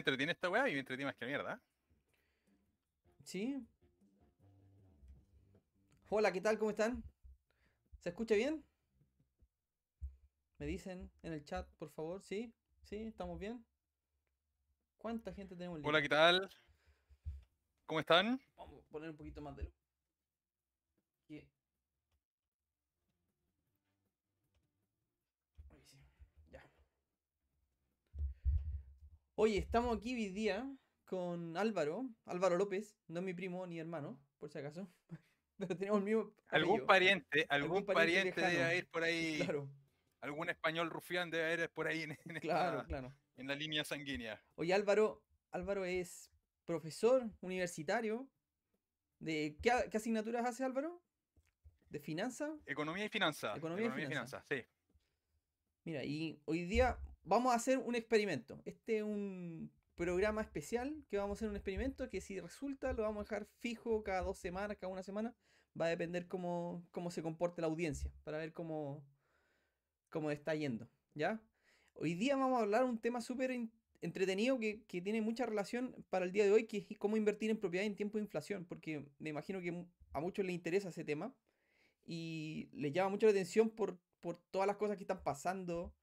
Entretiene esta weá y me entretiene más que mierda? Sí. Hola, ¿qué tal? ¿Cómo están? ¿Se escucha bien? Me dicen en el chat, por favor. ¿Sí? ¿Sí? ¿Estamos bien? ¿Cuánta gente tenemos en Hola? ¿qué tal? ¿Cómo están? Vamos a poner un poquito más de luz. Que- Ahí sí, Ya. Oye, estamos aquí hoy día con Álvaro, Álvaro López, no es mi primo ni hermano, por si acaso. Pero tenemos el mismo ¿Algún apellido. pariente, Algún algún pariente pariente debe haber por ahí, Claro, algún español rufián debe haber por ahí en, en esta- claro, claro. en la línea sanguínea? Oye, Álvaro, Álvaro es profesor universitario. ¿De qué, asignaturas hace Álvaro? ¿De finanzas? Economía y finanzas. Economía y y finanzas. finanzas, sí. Mira, y hoy día vamos a hacer un experimento. Este es un programa especial que vamos a hacer un experimento que si resulta lo vamos a dejar fijo cada dos semanas, cada una semana. Va a depender cómo, cómo se comporte la audiencia, para ver cómo, cómo está yendo. ¿Ya? Hoy día vamos a hablar un tema súper entretenido que, que tiene mucha relación para el día de hoy, que es cómo invertir en propiedad en tiempo de inflación, porque me imagino que a muchos les interesa ese tema y les llama mucho la atención por, por todas las cosas que están pasando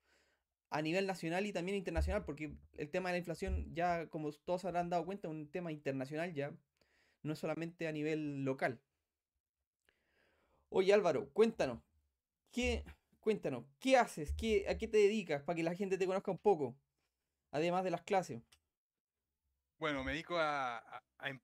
a nivel nacional y también internacional, porque el tema de la inflación ya, como todos habrán dado cuenta, es un tema internacional ya, no es solamente a nivel local. Oye Álvaro, cuéntanos, ¿qué, cuéntanos, ¿qué haces? ¿Qué, ¿A qué te dedicas? Para que la gente te conozca un poco, además de las clases. Bueno, me dedico a, a- a em-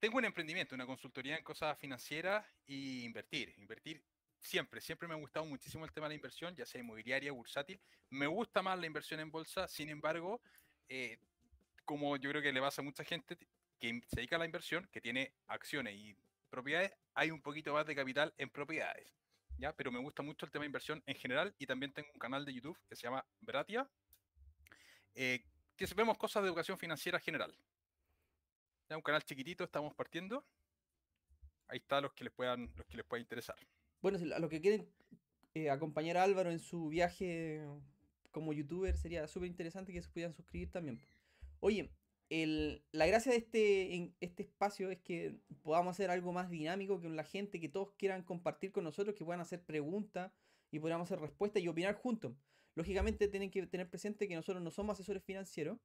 Tengo un emprendimiento, una consultoría en cosas financieras y invertir. Invertir siempre, siempre me ha gustado muchísimo el tema de la inversión, ya sea inmobiliaria, bursátil. Me gusta más la inversión en bolsa, sin embargo, eh, como yo creo que le pasa a mucha gente que se dedica a la inversión, que tiene acciones y propiedades, hay un poquito más de capital en propiedades. ¿ya? Pero me gusta mucho el tema de inversión en general y también tengo un canal de YouTube que se llama Bratia, eh, que vemos cosas de educación financiera general. Ya un canal chiquitito, estamos partiendo. Ahí está los que les puedan, los que les pueda interesar. Bueno, a los que quieren eh, acompañar a Álvaro en su viaje como youtuber, sería súper interesante que se pudieran suscribir también. Oye, la gracia de este, este espacio es que podamos hacer algo más dinámico con la gente, que todos quieran compartir con nosotros, que puedan hacer preguntas y podamos hacer respuestas y opinar juntos. Lógicamente tienen que tener presente que nosotros no somos asesores financieros,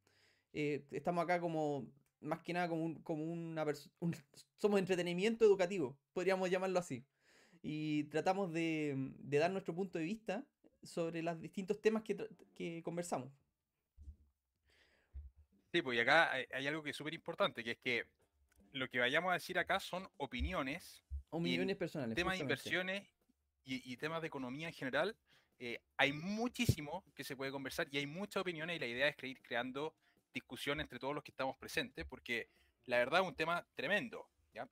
eh, estamos acá como, más que nada, como, un- como una persona, somos entretenimiento educativo, podríamos llamarlo así y tratamos de, de dar nuestro punto de vista sobre los distintos temas que, conversamos. Sí, pues y acá hay, hay algo que es súper importante, que es que lo que vayamos a decir acá son opiniones, Opiniones personales. temas de inversiones y, y temas de economía en general. eh, hay muchísimo que se puede conversar y hay muchas opiniones y la idea es ir creando discusión entre todos los que estamos presentes, porque la verdad es un tema tremendo. ¿ya?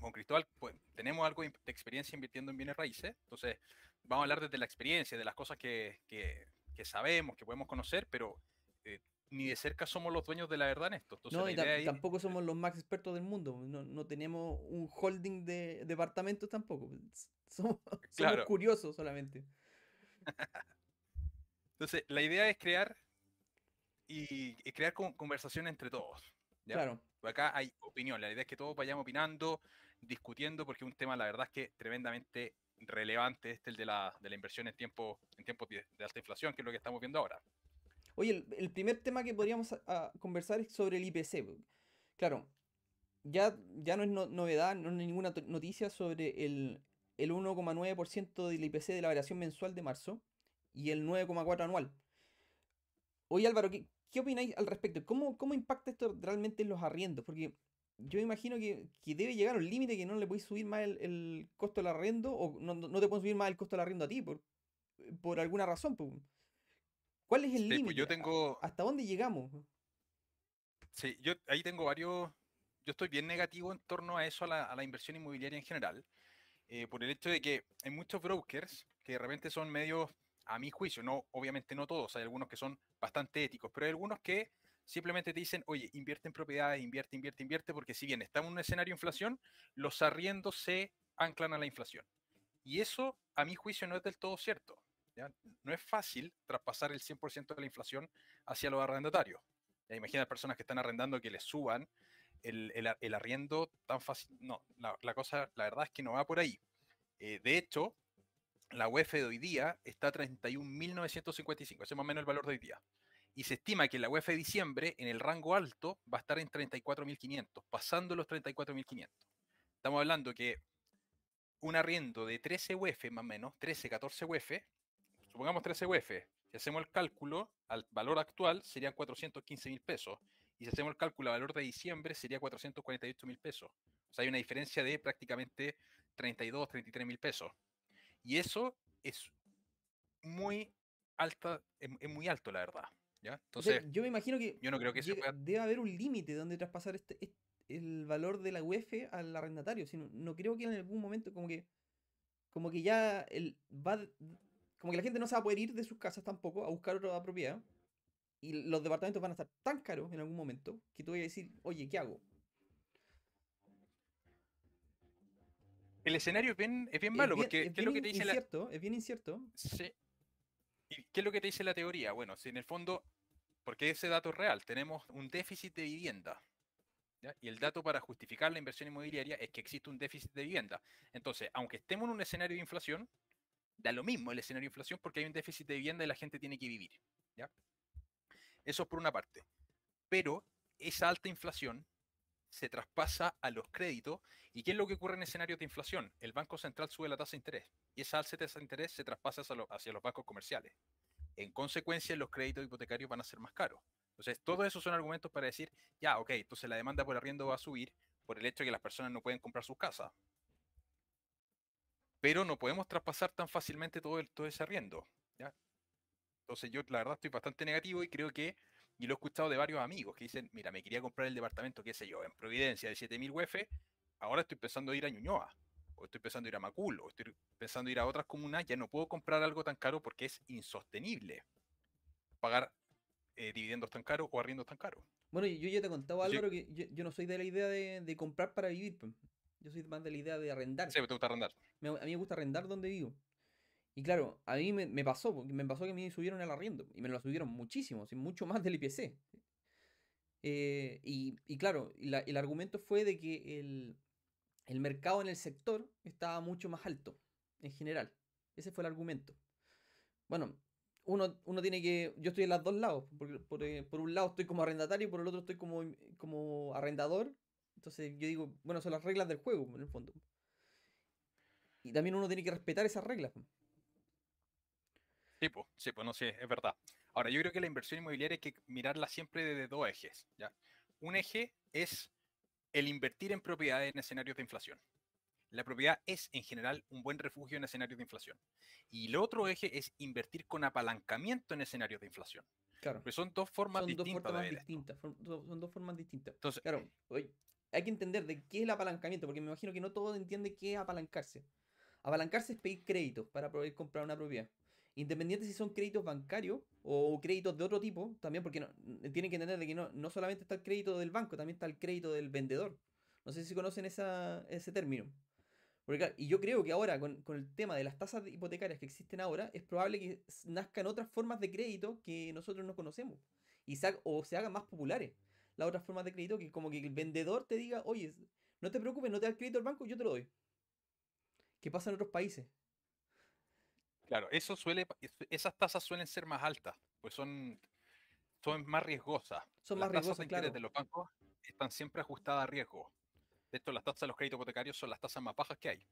Con Cristóbal pues, tenemos algo de experiencia invirtiendo en bienes raíces, entonces vamos a hablar desde la experiencia, de las cosas que, que- que sabemos, que podemos conocer, pero eh, ni de cerca somos los dueños de la verdad en esto. Entonces, No, y tampoco somos los más expertos del mundo. No, no tenemos un holding de departamentos tampoco. Somos, somos Claro. curiosos solamente. Entonces, la idea es crear y, y crear con- conversación entre todos. ¿ya? Claro. Acá hay opinión, la idea es que todos vayamos opinando, discutiendo, porque un tema, la verdad es que tremendamente relevante, este el de la, de la inversión en tiempo en tiempos de, alta inflación, que es lo que estamos viendo ahora. Oye, el, el primer tema que podríamos conversar es sobre el IPC. Claro, ya, ya no es no- novedad, no es ninguna noticia sobre el, el 1,9% del IPC de la variación mensual de marzo y el 9,4% anual. Oye Álvaro, ¿qué, qué opináis al respecto? ¿Cómo, ¿Cómo impacta esto realmente en los arriendos? Porque yo me imagino que, que debe llegar a un límite que no le podéis subir más el, el costo del arriendo o no, no te pueden subir más el costo del arriendo a ti por, por alguna razón. ¿Cuál es el Sí, pues límite? yo ¿A- tengo- ¿Hasta dónde llegamos? Sí, yo ahí tengo varios. Yo estoy bien negativo en torno a eso, a la, a la inversión inmobiliaria en general, eh, por el hecho de que hay muchos brokers que de repente son medios, a mi juicio, no, obviamente no todos, hay algunos que son bastante éticos, pero hay algunos que simplemente te dicen, oye, invierte en propiedades, invierte, invierte, invierte, porque si bien estamos en un escenario de inflación, los arriendos se anclan a la inflación. Y eso, a mi juicio, no es del todo cierto. No es fácil traspasar el 100% de la inflación hacia los arrendatarios. Ya, imagina personas que están arrendando que les suban el, arriendo tan fácil. No, la, la, cosa, la verdad es que no va por ahí. Eh, de hecho, la UEF de hoy día está a 31.955, ese es más o menos el valor de hoy día. Y se estima que la UEF de diciembre, en el rango alto, va a estar en 34.500, pasando los 34.500. Estamos hablando que un arriendo de 13 UEF más o menos, 13, 14 UEF, supongamos 13 UEF, si hacemos el cálculo al valor actual serían 415 mil pesos. Y si hacemos el cálculo al valor de diciembre sería 448 mil pesos. O sea, hay una diferencia de prácticamente 32, 33 mil pesos. Y eso es muy alta, es muy alto, la verdad. Yo me imagino que yo no creo que llega, pueda... debe haber un límite donde traspasar este, este, el valor de la UEF al arrendatario. Sino, no creo que en algún momento como que como que ya el, va como que la gente no se va a poder ir de sus casas tampoco a buscar otra propiedad. Y los departamentos van a estar tan caros en algún momento que tú vas a decir, oye, ¿qué hago? El escenario es bien, es bien malo, es bien, porque es ¿qué es lo que bien te dice incierto, la... Es bien incierto. Sí. ¿Y qué es lo que te dice la teoría? Bueno, si en el fondo, porque ese dato es real, tenemos un déficit de vivienda. ¿ya? Y el dato para justificar la inversión inmobiliaria es que existe un déficit de vivienda. Entonces, aunque estemos en un escenario de inflación, da lo mismo el escenario de inflación porque hay un déficit de vivienda y la gente tiene que vivir. ¿ya? Eso por una parte. Pero esa alta inflación se traspasa a los créditos. ¿Y qué es lo que ocurre en escenarios de inflación? El Banco Central sube la tasa de interés y esa alta tasa de interés se traspasa hacia los bancos comerciales. En consecuencia, los créditos hipotecarios van a ser más caros. Entonces, todos esos son argumentos para decir, ya, ok, entonces la demanda por arriendo va a subir por el hecho de que las personas no pueden comprar sus casas pero no podemos traspasar tan fácilmente todo, el, todo ese arriendo. ¿ya? Entonces yo la verdad estoy bastante negativo y creo que, y lo he escuchado de varios amigos que dicen, mira, me quería comprar el departamento, qué sé yo, en Providencia de 7000 UF, ahora estoy pensando ir a Ñuñoa, o estoy pensando ir a Macul, o estoy pensando ir a otras comunas, ya no puedo comprar algo tan caro porque es insostenible pagar eh, dividendos tan caros o arriendos tan caros. Bueno, yo ya te he contado, Álvaro, que yo, yo, no soy de la idea de, de comprar para vivir. Pues. Yo soy más de la idea de arrendar. Sí, te gusta arrendar. Me, a mí me gusta arrendar donde vivo. Y claro, a mí me, pasó, porque me pasó que me subieron el arriendo. Y me lo subieron muchísimo, mucho más del IPC. Eh, y, y, claro, la, el argumento fue de que el, el mercado en el sector estaba mucho más alto, en general. Ese fue el argumento. Bueno, uno, uno tiene que. Yo estoy en los dos lados. Por, por, por, un lado estoy como arrendatario y por el otro estoy como, como arrendador. Entonces yo digo, bueno, son las reglas del juego, en el fondo. Y también uno tiene que respetar esas reglas. Sí, pues, sí, pues no sé, es verdad. Ahora, yo creo que la inversión inmobiliaria hay que mirarla siempre desde dos ejes. ¿ya? Un eje es el invertir en propiedades en escenarios de inflación. La propiedad es en general un buen refugio en escenarios de inflación. Y el otro eje es invertir con apalancamiento en escenarios de inflación. Claro. Porque son dos formas son distintas. Dos formas de distintas son, dos formas distintas. Entonces, claro, oye, hay que entender de qué es el apalancamiento, porque me imagino que no todos entienden qué es apalancarse. Apalancarse es pedir créditos para poder comprar una propiedad. Independiente si son créditos bancarios o créditos de otro tipo, también porque tienen que entender de que no, no solamente está el crédito del banco, también está el crédito del vendedor. No sé si conocen esa, ese término. Porque, y yo creo que ahora, con, con, el tema de las tasas hipotecarias que existen ahora, es probable que nazcan otras formas de crédito que nosotros no conocemos. Y se, o se hagan más populares las otras formas de crédito que como que el vendedor te diga, oye, no te preocupes, no te da crédito al banco, yo te lo doy. ¿Qué pasa en otros países? Claro, eso suele, esas tasas suelen ser más altas, pues son, son más riesgosas. Son las más riesgosas, tasas de claro. de los bancos están siempre ajustadas a riesgo. De hecho, las tasas de los créditos hipotecarios son las tasas más bajas que hay.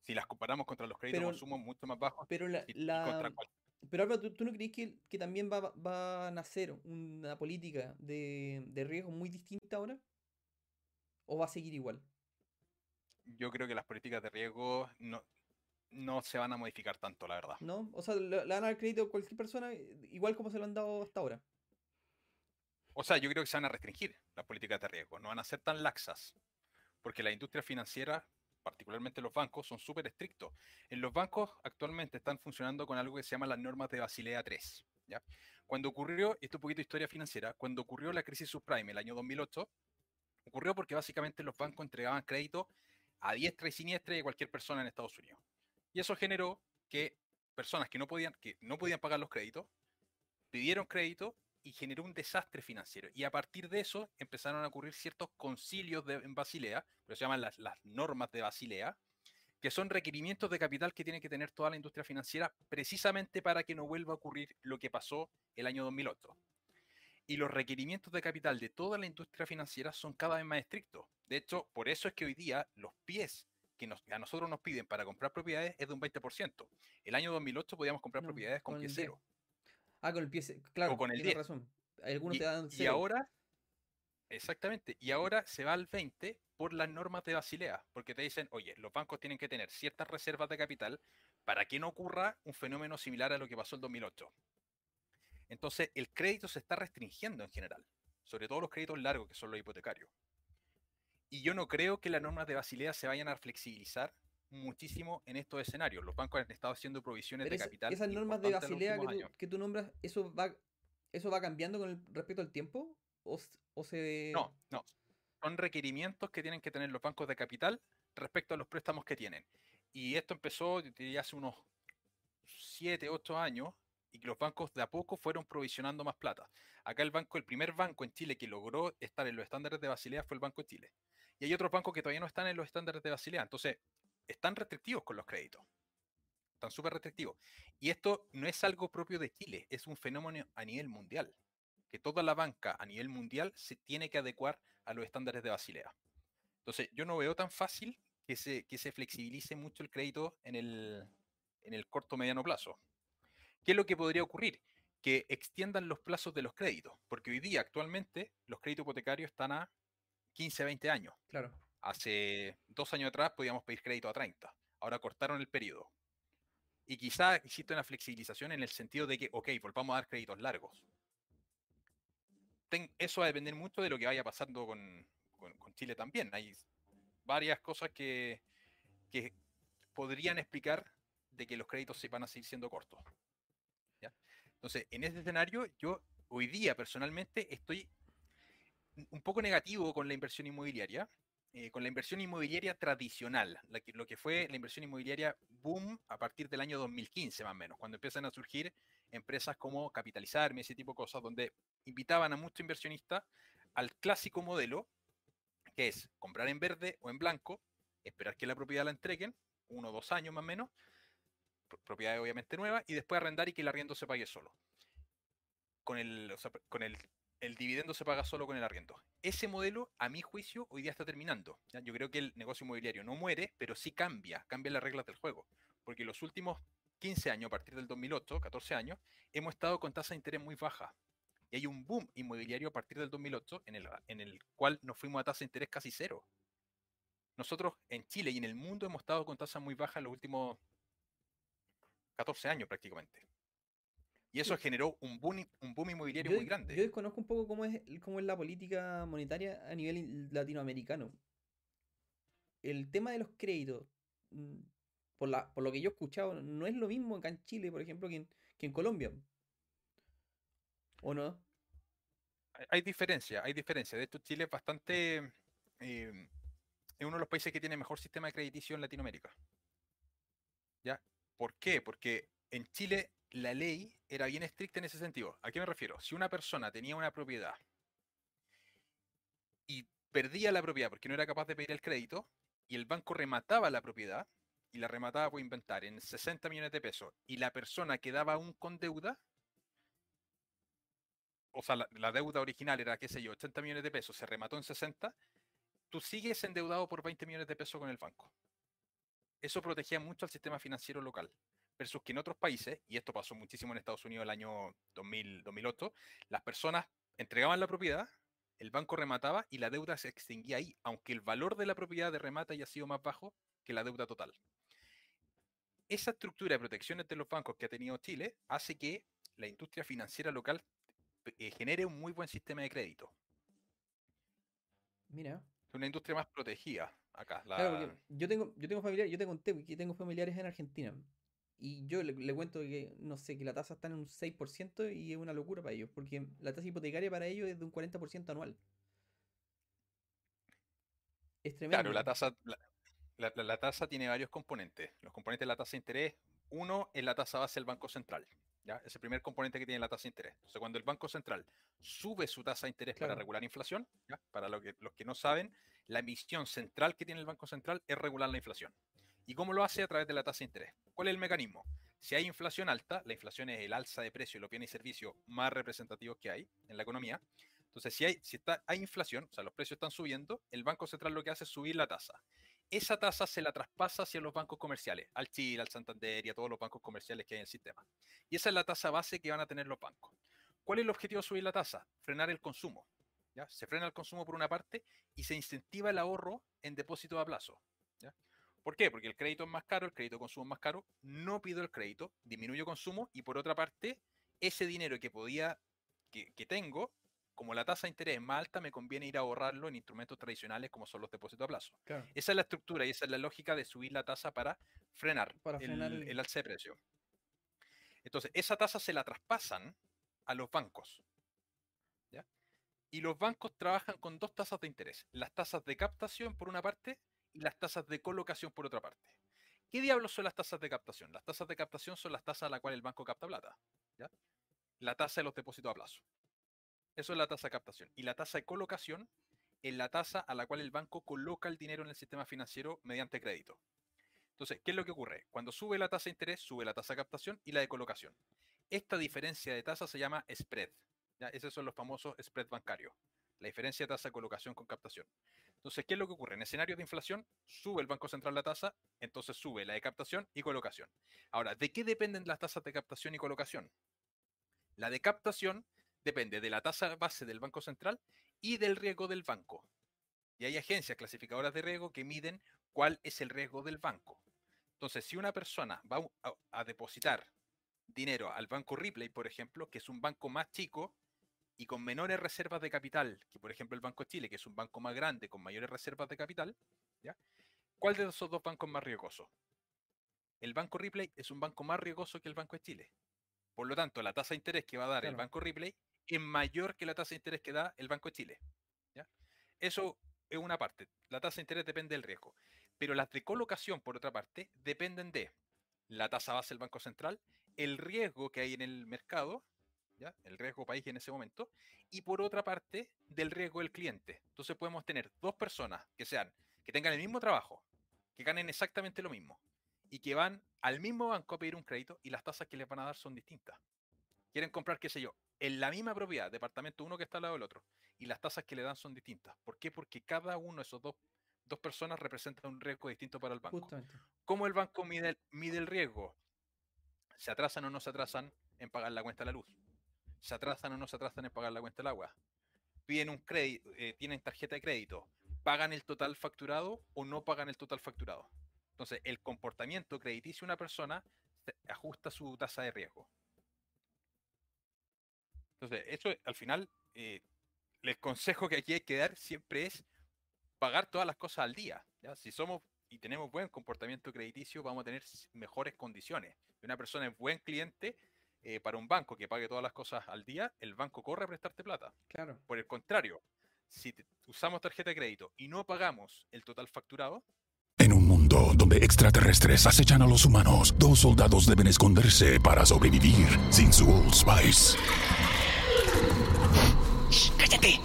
Si las comparamos contra los créditos de consumo mucho más bajos, pero la, y, la, y contra cual, pero Álvaro, ¿tú, ¿tú, no crees que, que también va, va, a nacer una política de, de, riesgo muy distinta ahora? ¿O va a seguir igual? Yo creo que las políticas de riesgo no, no se van a modificar tanto, la verdad. ¿No? O sea, le, le van a dar crédito a cualquier persona igual como se lo han dado hasta ahora. O sea, yo creo que se van a restringir las políticas de riesgo, no van a ser tan laxas, porque la industria financiera, particularmente los bancos, son súper estrictos. En los bancos actualmente están funcionando con algo que se llama las normas de Basilea 3. ¿ya? Cuando ocurrió, esto es un poquito de historia financiera, cuando ocurrió la crisis subprime el año 2008, ocurrió porque básicamente los bancos entregaban crédito a diestra y siniestra de cualquier persona en Estados Unidos. Y eso generó que personas que no podían, que no podían pagar los créditos, pidieron crédito y generó un desastre financiero. Y a partir de eso empezaron a ocurrir ciertos concilios de, en Basilea, que se llaman las, las normas de Basilea, que son requerimientos de capital que tiene que tener toda la industria financiera precisamente para que no vuelva a ocurrir lo que pasó el año 2008. Y los requerimientos de capital de toda la industria financiera son cada vez más estrictos. De hecho, por eso es que hoy día los pies que nos- a nosotros nos piden para comprar propiedades es de un 20%. El año 2008 podíamos comprar No, propiedades con con pie el 10. cero. Ah, con el pie. ce- Claro, con el tienes 10. razón. Algunos Y, te dan y cero. ahora, exactamente, y ahora se va al 20 por las normas de Basilea, porque te dicen, oye, los bancos tienen que tener ciertas reservas de capital para que no ocurra un fenómeno similar a lo que pasó el 2008. Entonces, el crédito se está restringiendo en general, sobre todo los créditos largos, que son los hipotecarios. Y yo no creo que las normas de Basilea se vayan a flexibilizar muchísimo en estos escenarios. Los bancos han estado haciendo provisiones Pero de esa- capital. esas normas de Basilea que tú, que tú nombras, ¿eso va, ¿eso va cambiando con el, respecto al tiempo? ¿O, o se.? No, no. Son requerimientos que tienen que tener los bancos de capital respecto a los préstamos que tienen. Y esto empezó, diría, hace unos 7, 8 años, y que los bancos de a poco fueron provisionando más plata. Acá el banco, el primer banco en Chile que logró estar en los estándares de Basilea fue el Banco de Chile. Y hay otros bancos que todavía no están en los estándares de Basilea. Entonces, están restrictivos con los créditos. Están súper restrictivos. Y esto no es algo propio de Chile, es un fenómeno a nivel mundial que toda la banca a nivel mundial se tiene que adecuar a los estándares de Basilea. Entonces, yo no veo tan fácil que se, que se flexibilice mucho el crédito en el, en el corto mediano plazo. ¿Qué es lo que podría ocurrir? Que extiendan los plazos de los créditos, porque hoy día actualmente los créditos hipotecarios están a 15, 20 años. Claro. Hace dos años atrás podíamos pedir crédito a 30, ahora cortaron el periodo. Y quizá existe una flexibilización en el sentido de que, ok, volvamos a dar créditos largos ten- eso va a depender mucho de lo que vaya pasando con, con- con Chile también. Hay varias cosas que, que podrían explicar de que los créditos se van a seguir siendo cortos. ¿ya? Entonces, en ese escenario, yo hoy día personalmente estoy un- poco negativo con la inversión inmobiliaria, eh, con la inversión inmobiliaria tradicional, lo que fue la inversión inmobiliaria boom a partir del año 2015 más o menos, cuando empiezan a surgir empresas como Capitalizarme, ese tipo de cosas, donde invitaban a muchos inversionistas al clásico modelo, que es comprar en verde o en blanco, esperar que la propiedad la entreguen, uno o dos años más o menos, pro- propiedad obviamente nueva, y después arrendar y que el arriendo se pague solo. Con el, con el, el dividendo se paga solo con el arriendo. Ese modelo, a mi juicio, hoy día está terminando. Yo creo que el negocio inmobiliario no muere, pero sí cambia, cambia las reglas del juego. Porque los últimos 15 años, a partir del 2008, 14 años, hemos estado con tasas de interés muy bajas. Y hay un boom inmobiliario a partir del 2008 en el, en el cual nos fuimos a tasa de interés casi cero. Nosotros en Chile y en el mundo hemos estado con tasas muy bajas los últimos 14 años prácticamente. Y eso generó un boom, un boom inmobiliario Yo, muy de- grande. yo desconozco un poco cómo es, cómo es la política monetaria a nivel in- latinoamericano. El tema de los créditos, mm, por, la, por lo que yo he escuchado, no es lo mismo acá en Chile, por ejemplo, que en, que en Colombia. ¿O no? Hay- Hay diferencia, hay diferencia. De hecho, Chile es bastante... eh, es uno de los países que tiene mejor sistema de crediticio en Latinoamérica. ¿Ya? ¿Por qué? Porque en Chile la ley era bien estricta en ese sentido. ¿A qué me refiero? Si una persona tenía una propiedad y perdía la propiedad porque no era capaz de pedir el crédito y el banco remataba la propiedad y la remataba por inventar en 60 millones de pesos y la persona quedaba aún con deuda, o sea, la, la deuda original era, qué sé yo, 80 millones de pesos, se remató en 60, tú sigues endeudado por 20 millones de pesos con el banco. Eso protegía mucho al sistema financiero local. Versus que en otros países, y esto pasó muchísimo en Estados Unidos el año 2000, 2008, las personas entregaban la propiedad, el banco remataba y la deuda se extinguía ahí, aunque el valor de la propiedad de remata haya sido más bajo que la deuda total. Esa estructura de protecciones de los bancos que ha tenido Chile hace que la industria financiera local eh, genere un muy buen sistema de crédito. Mira. Es una industria más protegida acá. Claro, la- yo tengo, yo tengo familiares, yo te conté que tengo familiares en Argentina. Y yo le, le cuento que, no sé, que la tasa está en un 6% y es una locura para ellos, porque la tasa hipotecaria para ellos es de un 40% anual. Es tremendo. Claro, la tasa, la, la- tasa tiene varios componentes. Los componentes de la tasa de interés, uno es la tasa base del Banco Central. ¿ya? Es el primer componente que tiene la tasa de interés. Entonces, cuando el Banco Central sube su tasa de interés para regular inflación, ¿ya? para lo que, los que no saben, la misión central que tiene el Banco Central es regular la inflación. ¿Y cómo lo hace? A través de la tasa de interés. ¿Cuál es el mecanismo? Si hay inflación alta, la inflación es el alza de precios de los bienes y servicios más representativos que hay en la economía. Entonces, si hay, si está, hay inflación, o sea, los precios están subiendo, el Banco Central lo que hace es subir la tasa. Esa tasa se la traspasa hacia los bancos comerciales, al Chile, al Santander y a todos los bancos comerciales que hay en el sistema. Y esa es la tasa base que van a tener los bancos. ¿Cuál es el objetivo de subir la tasa? Frenar el consumo. ¿ya? Se frena el consumo por una parte y se incentiva el ahorro en depósitos a plazo. ¿ya? ¿Por qué? Porque el crédito es más caro, el crédito de consumo es más caro, no pido el crédito, disminuyo consumo y por otra parte, ese dinero que podía, que, que tengo, como la tasa de interés es más alta, me conviene ir a ahorrarlo en instrumentos tradicionales como son los depósitos a plazo. Claro. Esa es la estructura y esa es la lógica de subir la tasa para frenar, Para el, frenar el- el alza de precio. Entonces, esa tasa se la traspasan a los bancos. ¿ya? Y los bancos trabajan con dos tasas de interés. Las tasas de captación por una parte y las tasas de colocación por otra parte. ¿Qué diablos son las tasas de captación? Las tasas de captación son las tasas a las cuales el banco capta plata. La tasa de los depósitos a plazo. Eso es la tasa de captación. Y la tasa de colocación es la tasa a la cual el banco coloca el dinero en el sistema financiero mediante crédito. Entonces, ¿qué es lo que ocurre? Cuando sube la tasa de interés, sube la tasa de captación y la de colocación. Esta diferencia de tasa se llama spread. Esos son los famosos spread bancarios. La diferencia de tasa de colocación con captación. Entonces, ¿qué es lo que ocurre? En escenarios de inflación, sube el Banco Central la tasa, entonces sube la de captación y colocación. Ahora, ¿de qué dependen las tasas de captación y colocación? La de captación depende de la tasa base del Banco Central y del riesgo del banco. Y hay agencias clasificadoras de riesgo que miden cuál es el riesgo del banco. Entonces, si una persona va a, depositar dinero al banco Ripley, por ejemplo, que es un banco más chico y con menores reservas de capital que, por ejemplo, el Banco de Chile, que es un banco más grande con mayores reservas de capital, ¿ya? ¿cuál de esos dos bancos es más riesgoso? El Banco Ripley es un banco más riesgoso que el Banco de Chile. Por lo tanto, la tasa de interés que va a dar el. Banco Ripley es mayor que la tasa de interés que da el Banco de Chile. ¿ya? Eso es una parte. La tasa de interés depende del riesgo. Pero las de colocación, por otra parte, dependen de la tasa base del Banco Central, el riesgo que hay en el mercado, ¿ya? el riesgo país en ese momento, y por otra parte, del riesgo del cliente. Entonces podemos tener dos personas que sean, que tengan el mismo trabajo, que ganen exactamente lo mismo, y que van al mismo banco a pedir un crédito y las tasas que les van a dar son distintas. Quieren comprar, qué sé yo, en la misma propiedad, departamento uno que está al lado del otro, y las tasas que le dan son distintas. ¿Por qué? Porque cada uno de esos dos, dos personas representa un riesgo distinto para el banco. Justamente. ¿Cómo el banco mide el, mide el riesgo? ¿Se atrasan o no se atrasan en pagar la cuenta de la luz? ¿Se atrasan o no se atrasan en pagar la cuenta del agua? ¿Piden un crédito, eh, tienen tarjeta de crédito? ¿Pagan el total facturado o no pagan el total facturado? Entonces, el comportamiento crediticio de una persona ajusta su tasa de riesgo. Entonces, eso al final, eh, el consejo que aquí hay que dar siempre es pagar todas las cosas al día. Si somos y tenemos buen comportamiento crediticio, vamos a tener mejores condiciones. Si una persona es buen cliente eh, para un banco que pague todas las cosas al día, el banco corre a prestarte plata. Claro. Por el contrario, si te- usamos tarjeta de crédito y no pagamos el total facturado, En un mundo donde extraterrestres acechan a los humanos, dos soldados deben esconderse para sobrevivir sin su Old Spice. ¡Cállate!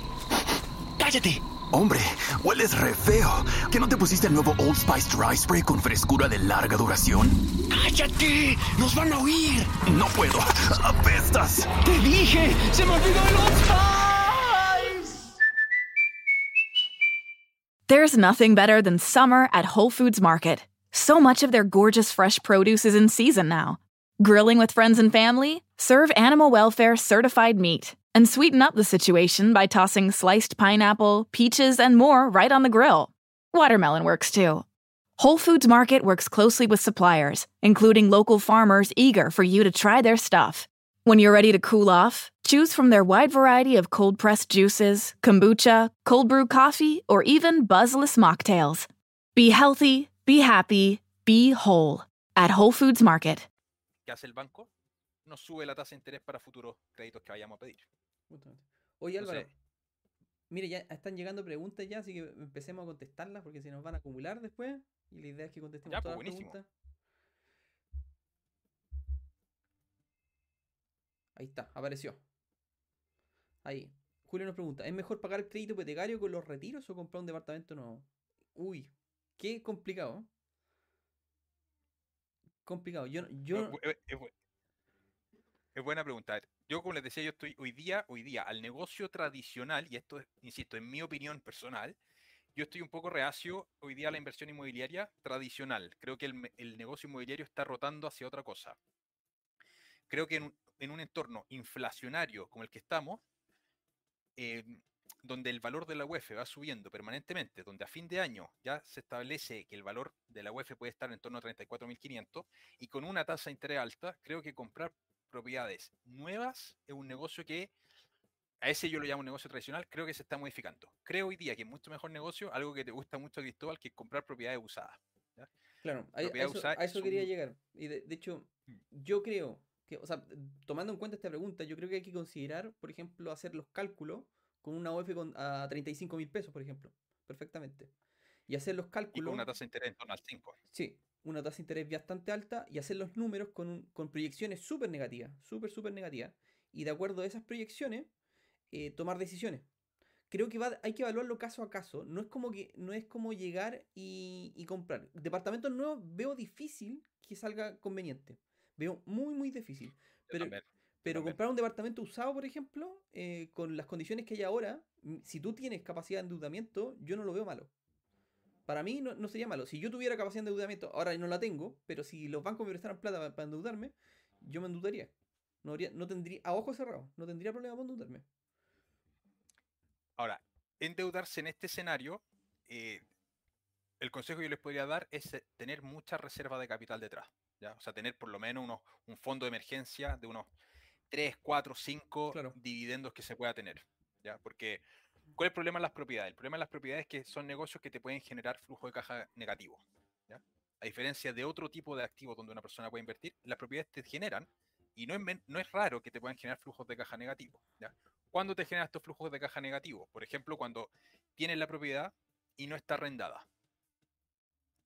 ¡Cállate! Hombre, hueles re feo. ¿Que no te pusiste el nuevo Old Spice Dry Spray con frescura de larga duración? ¡Cállate! ¡Nos van a oír! No puedo. ¡Apestas! ¡Te dije! ¡Se me olvidó el Old Spice! There's nothing better than summer at Whole Foods Market. So much of their gorgeous fresh produce is in season now. Grilling with friends and family? Serve animal welfare certified meat. And sweeten up the situation by tossing sliced pineapple, peaches, and more right on the grill. Watermelon works too. Whole Foods Market works closely with suppliers, including local farmers eager for you to try their stuff. When you're ready to cool off, choose from their wide variety of cold pressed juices, kombucha, cold brew coffee, or even buzzless mocktails. Be healthy, be happy, be whole at Whole Foods Market. ¿Qué hace el banco? Sube la tasa de interés para futuros créditos que vayamos a pedir. Justamente. Oye Álvaro, mire, ya están llegando preguntas ya, así que empecemos a contestarlas porque se nos van a acumular después. Y la idea es que contestemos Ya, todas pues, las preguntas. Ahí está, apareció. Ahí. Julio nos pregunta, ¿es mejor pagar el crédito hipotecario con los retiros o comprar un departamento nuevo? Uy, qué complicado. Complicado. Yo, yo, es buena pregunta. Yo, como les decía, yo estoy hoy día, hoy día, al negocio tradicional, y esto es, insisto, en mi opinión personal, yo estoy un poco reacio hoy día a la inversión inmobiliaria tradicional. Creo que el, el negocio inmobiliario está rotando hacia otra cosa. Creo que en un, en un entorno inflacionario como el que estamos, eh, donde el valor de la UEF va subiendo permanentemente, donde a fin de año ya se establece que el valor de la UEF puede estar en torno a 34.500, y con una tasa de interés alta, creo que comprar propiedades nuevas es un negocio que, a ese yo lo llamo negocio tradicional, creo que se está modificando. Creo hoy día que es mucho mejor negocio, algo que te gusta mucho, Cristóbal, que es comprar propiedades usadas. Claro, a, a eso, a eso quería llegar. Y de, de hecho, Mm. yo creo que, o sea, tomando en cuenta esta pregunta, yo creo que hay que considerar, por ejemplo, hacer los cálculos con una UF con, a 35 mil pesos, por ejemplo, perfectamente. Y hacer los Y cálculos. con una tasa de interés en torno al 5. Sí, una tasa de interés bastante alta y hacer los números con, un- con proyecciones súper negativas, súper, súper negativas. Y de acuerdo a esas proyecciones, eh, tomar decisiones. Creo que va, hay que evaluarlo caso a caso. No es como, que, no es como llegar y, y comprar. Departamentos nuevos veo difícil que salga conveniente. Veo muy, muy difícil. Pero, pero comprar un departamento usado, por ejemplo, eh, con las condiciones que hay ahora, si tú tienes capacidad de endeudamiento, yo no lo veo malo. Para mí no, no sería malo. Si yo tuviera capacidad de endeudamiento, ahora no la tengo, pero si los bancos me prestaran plata para, para endeudarme, yo me endeudaría. No, habría- no tendría, a ojos cerrados, no tendría problema para endeudarme. Ahora, endeudarse en este escenario, eh, el consejo que yo les podría dar es eh, tener mucha reserva de capital detrás. ¿ya? O sea, tener por lo menos unos, un fondo de emergencia de unos 3, 4, 5 Claro. dividendos que se pueda tener. ¿ya? Porque, ¿cuál es el problema en las propiedades? El problema en las propiedades es que son negocios que te pueden generar flujo de caja negativo. ¿ya? A diferencia de otro tipo de activos donde una persona puede invertir, las propiedades te generan, y no es, no es raro que te puedan generar flujos de caja negativos. ¿ya? ¿Cuándo te generan estos flujos de caja negativos? Por ejemplo, cuando tienes la propiedad y no está arrendada.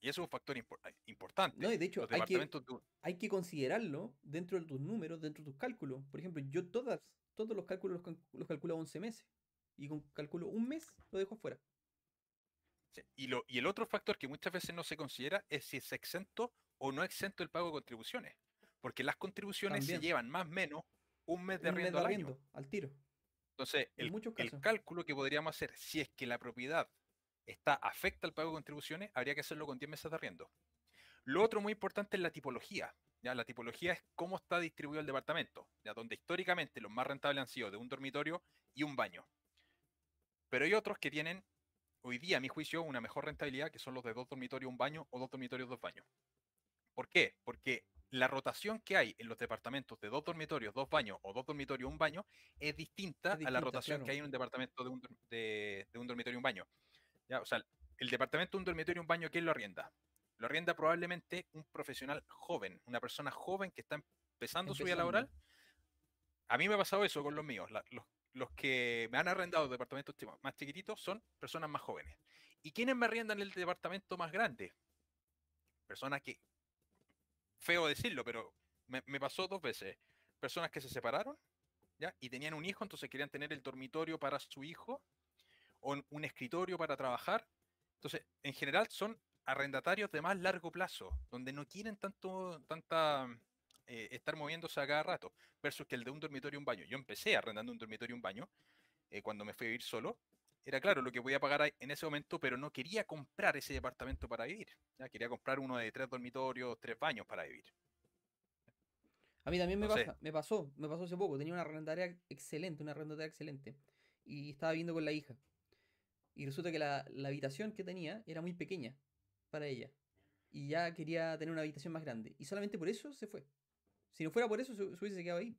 Y eso es un factor impor- importante. No, y de hecho, hay que, de hay considerarlo dentro de tus números, dentro de tus cálculos. Por ejemplo, yo todas, todos los cálculos los calculo a 11 meses. Y con calculo un mes, lo dejo afuera. Sí, Y, lo, y el otro factor que muchas veces no se considera es si es exento o no exento el pago de contribuciones. Porque las contribuciones También. se llevan más o menos un mes de arriendo al año. al tiro. Entonces, en el, cálculo que podríamos hacer, si es que la propiedad está afecta al pago de contribuciones, habría que hacerlo con 10 meses de arriendo. Lo otro muy importante es la tipología. ¿ya? La tipología es cómo está distribuido el departamento, ¿ya? donde históricamente los más rentables han sido de un dormitorio y un baño. Pero hay otros que tienen, hoy día, a mi juicio, una mejor rentabilidad, que son los de dos dormitorios, un baño, o dos dormitorios, dos baños. ¿Por qué? Porque la rotación que hay en los departamentos de dos dormitorios, dos baños o dos dormitorios, un baño es distinta, a la rotación que hay en un departamento de un, dor- de, de un dormitorio y un baño. ¿Ya? O sea, el departamento de un dormitorio y un baño, ¿quién lo arrienda? Lo arrienda probablemente un profesional joven, una persona joven que está empezando su vida laboral. A mí me ha pasado eso con los míos. la- los, los que me han arrendado departamentos más chiquititos son personas más jóvenes. ¿Y quiénes me arriendan el departamento más grande? Personas que, feo decirlo, pero me, me pasó dos veces. Personas que se separaron ¿ya? y tenían un hijo, entonces querían tener el dormitorio para su hijo o un escritorio para trabajar. Entonces, en general son arrendatarios de más largo plazo, donde no quieren tanto, tanta eh, estar moviéndose a cada rato, versus que el de un dormitorio y un baño. Yo empecé arrendando un dormitorio y un baño eh, cuando me fui a vivir solo. Era claro lo que podía pagar ahí en ese momento, pero no quería comprar ese departamento para vivir. ¿ya? Quería comprar uno de tres dormitorios, tres baños para vivir. A mí también me No pasa, me pasó, me pasó hace poco. Tenía una arrendataria excelente, una arrendataria excelente. Y estaba viviendo con la hija. Y resulta que la, la habitación que tenía era muy pequeña para ella. Y ya quería tener una habitación más grande. Y solamente por eso se fue. Si no fuera por eso, se, se hubiese quedado ahí.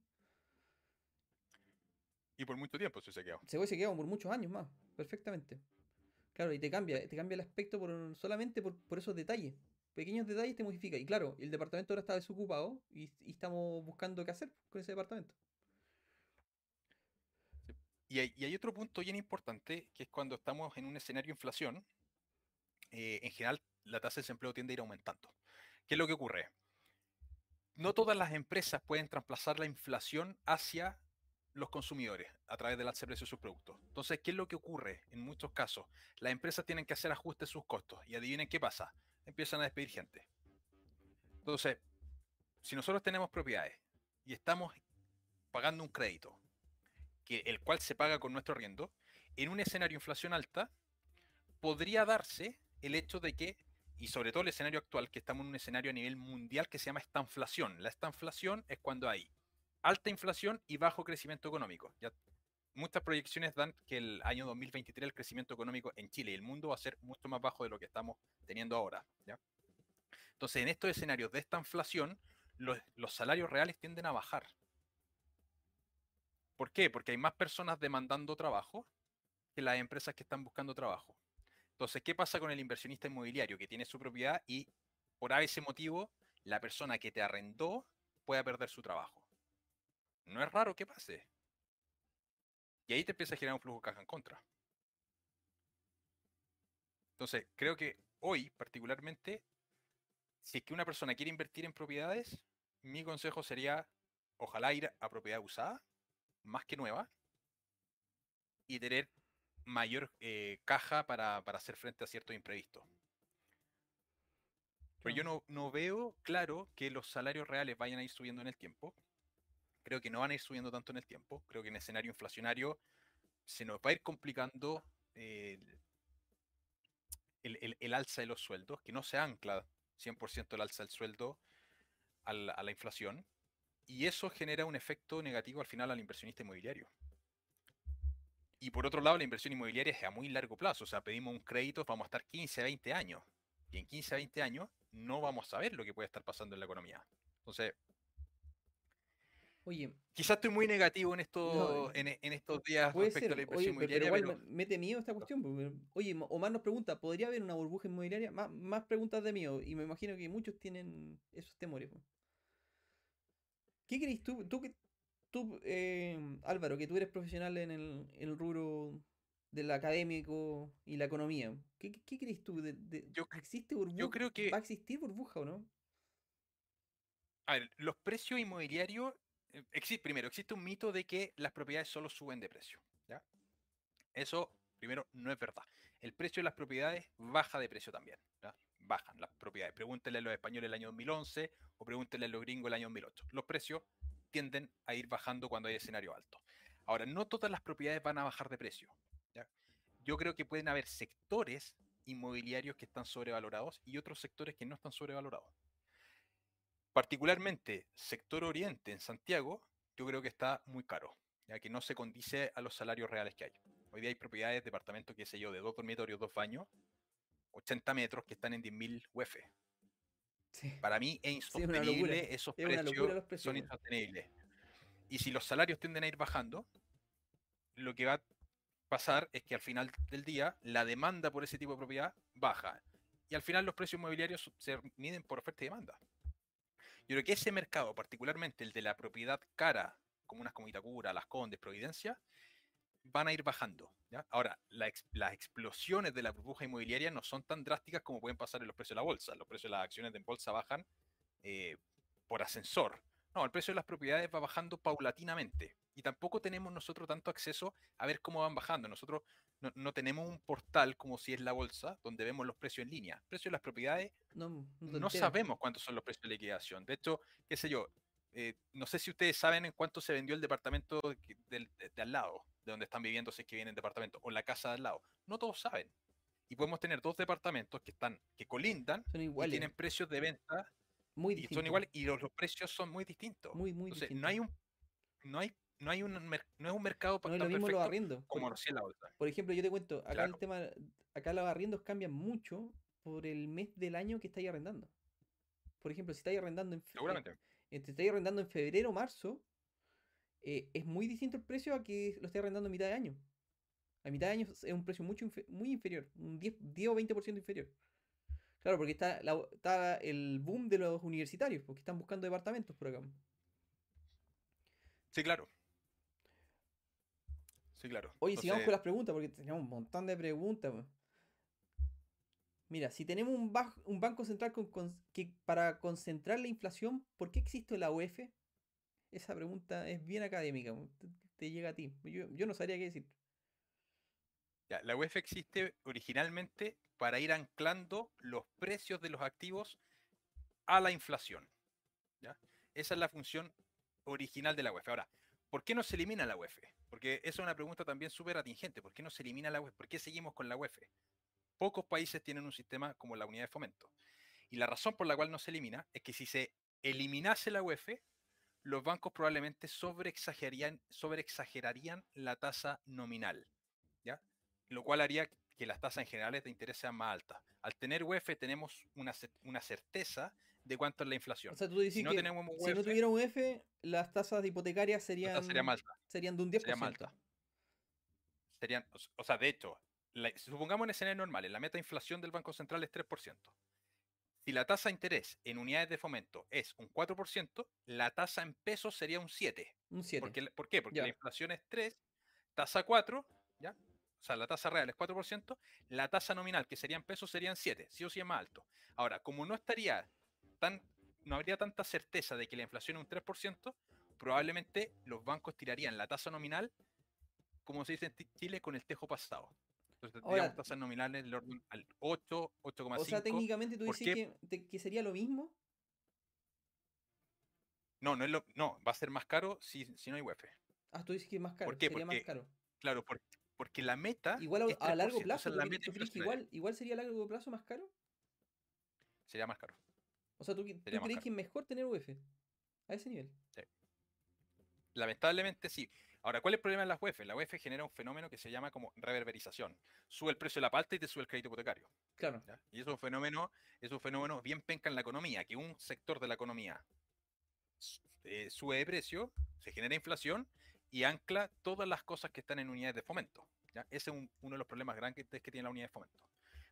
Y por mucho tiempo se se quedó. Se hubiese quedado por muchos años más, perfectamente. Claro, y te cambia, te cambia el aspecto por, solamente por, por esos detalles. Pequeños detalles te modifica. Y claro, el departamento ahora está desocupado y, y estamos buscando qué hacer con ese departamento. Y hay, y hay otro punto bien importante, que es cuando estamos en un escenario de inflación, eh, en general la tasa de desempleo tiende a ir aumentando. ¿Qué es lo que ocurre? No todas las empresas pueden trasplazar la inflación hacia los consumidores a través del alza de precios de sus productos. Entonces, ¿qué es lo que ocurre en muchos casos? Las empresas tienen que hacer ajustes a sus costos y adivinen qué pasa. Empiezan a despedir gente. Entonces, si nosotros tenemos propiedades y estamos pagando un crédito que, el cual se paga con nuestro arriendo, en un escenario de inflación alta, podría darse el hecho de que, y sobre todo el escenario actual, que estamos en un escenario a nivel mundial que se llama estanflación. La estanflación es cuando hay alta inflación y bajo crecimiento económico. Ya muchas proyecciones dan que el año 2023 el crecimiento económico en Chile y el mundo va a ser mucho más bajo de lo que estamos teniendo ahora. ¿ya? Entonces, en estos escenarios de esta inflación, los, los salarios reales tienden a bajar. ¿Por qué? Porque hay más personas demandando trabajo que las empresas que están buscando trabajo. Entonces, ¿qué pasa con el inversionista inmobiliario que tiene su propiedad y por ese motivo la persona que te arrendó puede perder su trabajo? No es raro que pase. Y ahí te empieza a generar un flujo de caja en contra. Entonces, creo que hoy, particularmente, si es que una persona quiere invertir en propiedades, mi consejo sería, ojalá ir a propiedad usada, más que nueva, y tener mayor eh, caja para, para hacer frente a ciertos imprevistos. Pero yo no, no veo claro que los salarios reales vayan a ir subiendo en el tiempo. Creo que no van a ir subiendo tanto en el tiempo. Creo que en escenario inflacionario se nos va a ir complicando eh, el, el- el alza de los sueldos, que no se ancla 100% el alza del sueldo al- a la inflación. Y eso genera un efecto negativo al final al inversionista inmobiliario. Y por otro lado, la inversión inmobiliaria es a muy largo plazo. O sea, pedimos un crédito, vamos a estar 15 a 20 años. Y en 15 a 20 años no vamos a saber lo que puede estar pasando en la economía. Entonces, Oye, quizás estoy muy negativo en estos, No, en, e- en estos días puede respecto ser. a la Oye, inversión pe- pero, inmobiliaria, igual pero me- mete miedo esta cuestión. porque- Oye, Ma- Omar nos pregunta, ¿podría haber una burbuja inmobiliaria? Más, más preguntas de miedo. Y me imagino que muchos tienen esos temores. po. ¿Qué crees tú? Tú, tú eh, Álvaro, que tú eres profesional en el, en el rubro del académico y la economía. ¿Qué, qué- qué crees tú? De, de- Yo ¿Existe burbuja? yo creo que- ¿Va a existir burbuja o no? a ver, los precios inmobiliarios, eh, primero, existe un mito de que las propiedades solo suben de precio. ¿ya? Eso, primero, no es verdad. El precio de las propiedades baja de precio también. ¿ya? Bajan las propiedades. Pregúntenle a los españoles el año 2011 o pregúntenle a los gringos el año 2008. Los precios tienden a ir bajando cuando hay escenario alto. Ahora, no todas las propiedades van a bajar de precio. Yo creo que pueden haber sectores inmobiliarios que están sobrevalorados y otros sectores que no están sobrevalorados. Particularmente, sector oriente en Santiago, yo creo que está muy caro, ya que no se condice a los salarios reales que hay. Hoy día hay propiedades, departamentos, qué sé yo, de dos dormitorios, dos baños, 80 metros que están en 10.000 UF. Sí. Para mí es Sí, insostenible, esos Es precios, los precios, son insostenibles. Y si los salarios tienden a ir bajando, lo que va a pasar es que al final del día la demanda por ese tipo de propiedad baja. Y al final los precios inmobiliarios se miden por oferta y demanda. Yo creo que ese mercado, particularmente el de la propiedad cara, como unas como Itacura, Las Condes, Providencia, van a ir bajando. ¿ya? Ahora, la ex- las explosiones de la burbuja inmobiliaria no son tan drásticas como pueden pasar en los precios de la bolsa. Los precios de las acciones de bolsa bajan eh, por ascensor. No, el precio de las propiedades va bajando paulatinamente. Y tampoco tenemos nosotros tanto acceso a ver cómo van bajando. Nosotros no, no tenemos un portal como si es la bolsa, donde vemos los precios en línea. Precios de las propiedades No, sabemos cuántos son los precios de liquidación. De hecho, qué sé yo, eh, no sé si ustedes saben en cuánto se vendió el departamento del- de, de al lado, de donde están viviendo, si es que vienen departamento, o la casa de al lado. No todos saben. Y podemos tener dos departamentos que están, que colindan Son y tienen precios de venta muy y son distintos. iguales y los, los precios son muy distintos. Muy, muy Entonces, distintos. no hay un, no hay, no hay un, no es un mercado pa- No lo mismo los arriendos. como Por, la bolsa. por ejemplo, yo te cuento, acá Claro. el tema, acá los arriendos cambian mucho por el mes del año que estáis arrendando. Por ejemplo, si estáis arrendando en, eh, te estáis arrendando en febrero o marzo, eh, es muy distinto el precio a que lo esté arrendando a mitad de año. A mitad de año es un precio mucho infe- muy inferior, un 10, 10 o 20% inferior. Claro, porque está, la- está el boom de los universitarios, porque están buscando departamentos por acá. Sí, claro. Sí, claro. Oye, sigamos con las preguntas, porque tenemos un montón de preguntas. Mira, si tenemos un, banco central que para concentrar la inflación, ¿por qué existe la UEF? Esa pregunta es bien académica, te, llega a ti. Yo, no sabría qué decir. la UEF existe originalmente para ir anclando los precios de los activos a la inflación. Esa es la función original de la UEF. Ahora, ¿por qué no se elimina la UEF? Porque esa es una pregunta también súper atingente. ¿Por qué no se elimina la UEF? ¿Por qué seguimos con la UEF? Pocos países tienen un sistema como la unidad de fomento. Y la razón por la cual no se elimina es que si se eliminase la UEF, los bancos probablemente sobreexagerarían, sobreexagerarían la tasa nominal, ¿ya? Lo cual haría que las tasas en generales de interés sean más altas. Al tener UEF tenemos una, una certeza de cuánto es la inflación. O sea, tú dices si no que tenemos si no UEF, tuviera UEF, las tasas hipotecarias la serían, tasa sería más alta. serían de un 10%. Sería más alta. Serían, o sea, de hecho, la- supongamos en escenarios normales, la meta de inflación del Banco Central es 3%. Si la tasa de interés en unidades de fomento es un 4%, la tasa en pesos sería un 7%. Un 7. Porque, ¿Por qué? Porque Ya. la inflación es 3, tasa 4, ¿ya? O sea, la tasa real es 4%, la tasa nominal, que serían pesos, serían 7, sí o sí es más alto. Ahora, como no estaría tan, no habría tanta certeza de que la inflación es un 3%, probablemente los bancos tirarían la tasa nominal, como se dice en Chile, con el tejo pasado. Entonces tendríamos tasas nominales del orden al 8, 8,5. o sea, técnicamente tú ¿por dices que, te- que sería lo mismo. No, no, es lo, no, va a ser más caro si, si no hay UEF. Ah, tú dices que es más caro. qué? Sería más Porque caro. Claro, por- porque la meta. Igual a, es a largo 3%, plazo, esa es la ¿tú, meta tú crees que inflacionaria. igual, igual sería a largo plazo más caro? Sería más caro. O sea, ¿tú, más crees caro. que es mejor tener UF a ese nivel? Lamentablemente sí. Ahora, ¿cuál es el problema de las UEF? La UEF genera un fenómeno que se llama como reverberización. Sube el precio de la palta y te sube el crédito hipotecario. Claro. ¿ya? Y es un fenómeno, es un fenómeno bien penca en la economía, que un sector de la economía eh, sube de precio, se genera inflación y ancla todas las cosas que están en unidades de fomento. ¿ya? Ese es un- uno de los problemas grandes que tiene la unidad de fomento.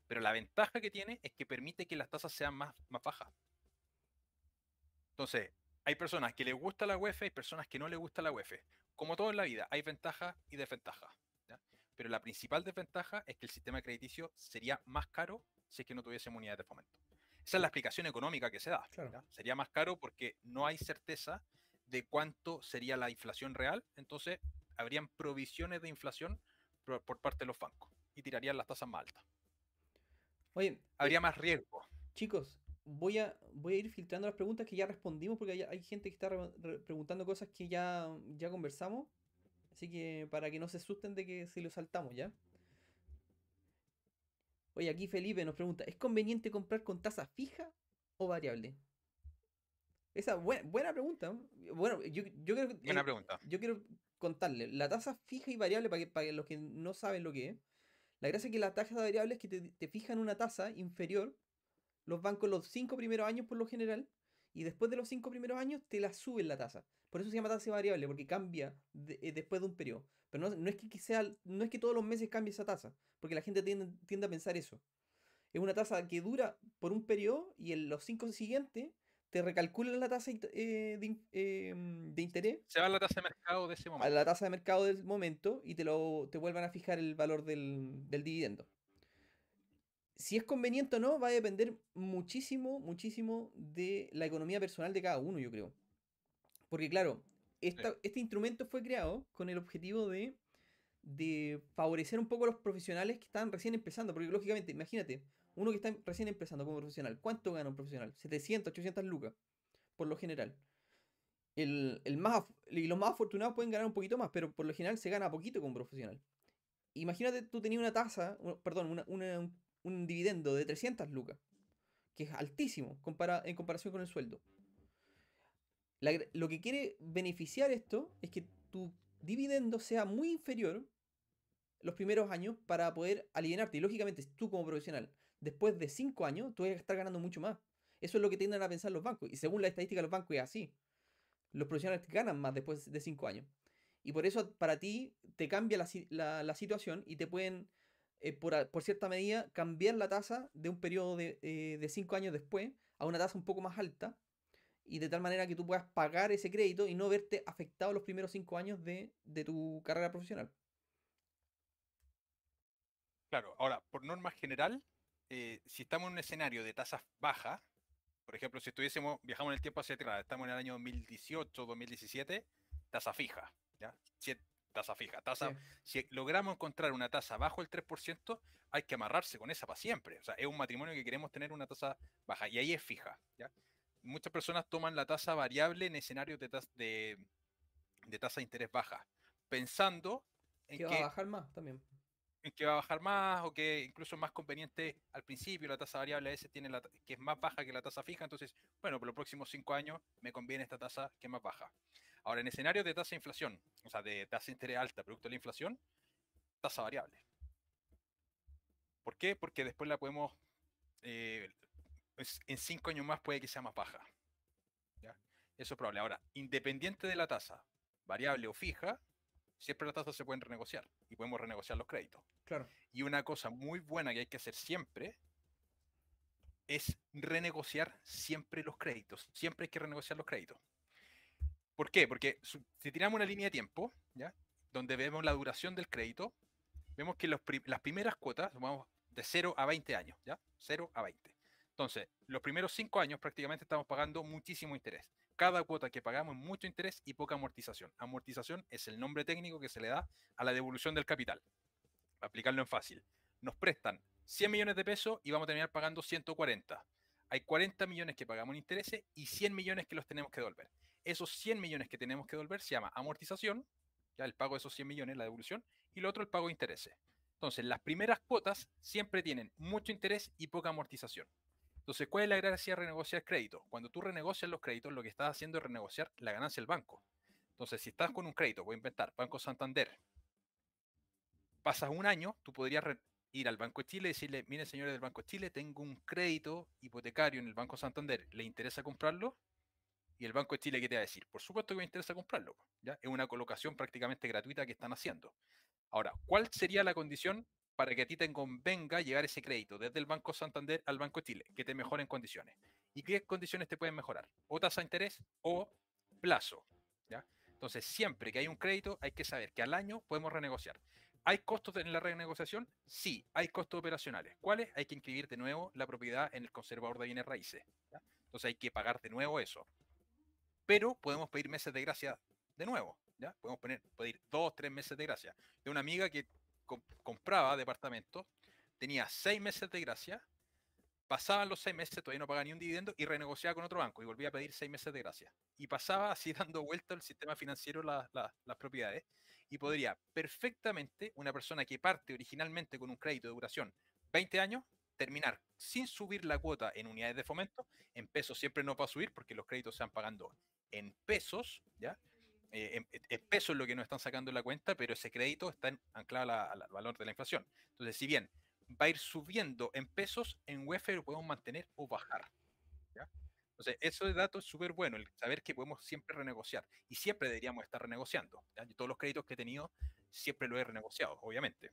Pero la ventaja que tiene es que permite que las tasas sean más, más bajas. Entonces, hay personas que les gusta la UEF y personas que no les gusta la UEF. Como todo en la vida, hay ventajas y desventajas. ¿ya? Pero la principal desventaja es que el sistema crediticio sería más caro si es que no tuviésemos unidades de fomento. Esa es la explicación económica que se da. Sería más caro porque no hay certeza de cuánto sería la inflación real, entonces habrían provisiones de inflación por, por parte de los bancos y tirarían las tasas más altas. Oye, eh, Habría más riesgo. chicos, voy a, voy a ir filtrando las preguntas que ya respondimos porque hay, hay gente que está re- re- preguntando cosas que ya, ya conversamos. Así que para que no se asusten de que si lo saltamos, ¿ya? Oye, aquí Felipe nos pregunta, ¿es conveniente comprar con tasa fija o variable? Esa buena, buena pregunta. ¿no? Bueno, yo, yo creo que... Buena eh, pregunta. yo quiero contarle, la tasa fija y variable, para, que, para los que no saben lo que es, la gracia es que la tasa variable es que te, te fijan una tasa inferior, los bancos los cinco primeros años por lo general, y después de los cinco primeros años te la suben la tasa. Por eso se llama tasa variable, porque cambia de- eh, después de un periodo. Pero no, no es que, sea, no es que todos los meses cambie esa tasa, porque la gente tiende, tiende a pensar eso. Es una tasa que dura por un periodo y en los cinco siguientes te recalculan la tasa eh, de, eh, de interés Se va a la tasa de mercado de ese a momento. la tasa de mercado del momento y te lo te vuelvan a fijar el valor del, del dividendo. Si es conveniente o no, va a depender muchísimo, muchísimo de la economía personal de cada uno, yo creo. Porque claro, esta- este instrumento fue creado con el objetivo de, de favorecer un poco a los profesionales que están recién empezando. Porque lógicamente, imagínate, uno que está recién empezando como profesional, ¿cuánto gana un profesional? 700, 800 lucas, por lo general. El, el más, y los más afortunados pueden ganar un poquito más, pero por lo general se gana poquito como profesional. Imagínate, tú tenías una tasa, perdón, una- una- un, un dividendo de 300 lucas, que es altísimo en comparación con el sueldo. Lo que quiere beneficiar esto es que tu dividendo sea muy inferior los primeros años para poder alienarte. Y lógicamente, tú como profesional, después de 5 años, tú vas a estar ganando mucho más. Eso es lo que tienden a pensar los bancos. Y según la estadística de los bancos es así. Los profesionales ganan más después de 5 años. Y por eso para ti te cambia la, la- la situación y te pueden, eh, por, cierta medida, cambiar la tasa de un periodo de, eh, de cinco años después a una tasa un poco más alta. Y de tal manera que tú puedas pagar ese crédito y no verte afectado los primeros cinco años de, de tu carrera profesional. Claro, ahora, por norma general, eh, si estamos en un escenario de tasas bajas, por ejemplo, si estuviésemos, viajamos en el tiempo hacia atrás, estamos en el año 2018, 2017, tasa fija, ¿ya? Tasa fija, tasa, Sí. si logramos encontrar una tasa bajo el 3%, hay que amarrarse con esa para siempre. O sea, es un matrimonio que queremos tener una tasa baja y ahí es fija. ¿ya? Muchas personas toman la tasa variable en escenarios de, tas- de, de tasa de interés baja, pensando en Que va a bajar más también. en que va a bajar más o que incluso es más conveniente al principio, la tasa variable a veces tiene la, que es más baja que la tasa fija, entonces, bueno, por los próximos cinco años me conviene esta tasa que es más baja. Ahora, en escenarios de tasa de inflación, o sea, de tasa de interés alta, producto de la inflación, tasa variable. ¿Por qué? Porque después la podemos, eh, en cinco años más puede que sea más baja. ¿ya? Eso es probable. Ahora, independiente de la tasa, variable o fija, siempre las tasas se pueden renegociar y podemos renegociar los créditos. Claro. Y una cosa muy buena que hay que hacer siempre es renegociar siempre los créditos. Siempre hay que renegociar los créditos. ¿Por qué? Porque si tiramos una línea de tiempo, ¿ya? donde vemos la duración del crédito, vemos que las primeras cuotas, vamos de 0 a 20 años, ¿ya? 0 a 20. Entonces, los primeros 5 años prácticamente estamos pagando muchísimo interés. Cada cuota que pagamos es mucho interés y poca amortización. Amortización es el nombre técnico que se le da a la devolución del capital. Aplicarlo en fácil. Nos prestan 100 millones de pesos y vamos a terminar pagando 140. Hay 40 millones que pagamos en intereses y 100 millones que los tenemos que devolver. Esos 100 millones que tenemos que devolver se llama amortización, ya el pago de esos 100 millones, la devolución, y lo otro el pago de intereses. Entonces, las primeras cuotas siempre tienen mucho interés y poca amortización. Entonces, ¿cuál es la gracia de renegociar crédito? Cuando tú renegocias los créditos, lo que estás haciendo es renegociar la ganancia del banco. Entonces, si estás con un crédito, voy a inventar, Banco Santander, pasas un año, tú podrías ir al Banco de Chile y decirle, miren señores del Banco de Chile, tengo un crédito hipotecario en el Banco Santander, ¿le interesa comprarlo? Y el Banco de Chile, ¿qué te va a decir? Por supuesto que me interesa comprarlo. ¿ya? Es una colocación prácticamente gratuita que están haciendo. Ahora, ¿cuál sería la condición para que a ti te convenga llevar ese crédito desde el Banco Santander al Banco de Chile? Que te mejoren condiciones. ¿Y qué condiciones te pueden mejorar? O tasa de interés o plazo. ¿ya? Entonces, siempre que hay un crédito, hay que saber que al año podemos renegociar. ¿Hay costos en la renegociación? Sí, hay costos operacionales. ¿Cuáles? Hay que inscribir de nuevo la propiedad en el conservador de bienes raíces. Entonces hay que pagar de nuevo eso. Pero podemos pedir meses de gracia de nuevo. ¿ya? Podemos pedir dos, tres meses de gracia. De una amiga que com- compraba departamentos, tenía seis meses de gracia, pasaban los seis meses, todavía no pagaba ni un dividendo y renegociaba con otro banco y volvía a pedir seis meses de gracia. Y pasaba así dando vuelta al sistema financiero la- la- las propiedades y podría perfectamente una persona que parte originalmente con un crédito de duración 20 años terminar sin subir la cuota en unidades de fomento, en pesos siempre no va a subir porque los créditos se van pagando en pesos, ¿ya? Eh, en, pesos es lo que nos están sacando la cuenta, pero ese crédito está anclado al valor de la inflación. Entonces, si bien va a ir subiendo en pesos, en UEF lo podemos mantener o bajar. ¿ya? Entonces, ese dato es súper bueno, el saber que podemos siempre renegociar y siempre deberíamos estar renegociando. todos los créditos que he tenido siempre lo he renegociado, obviamente.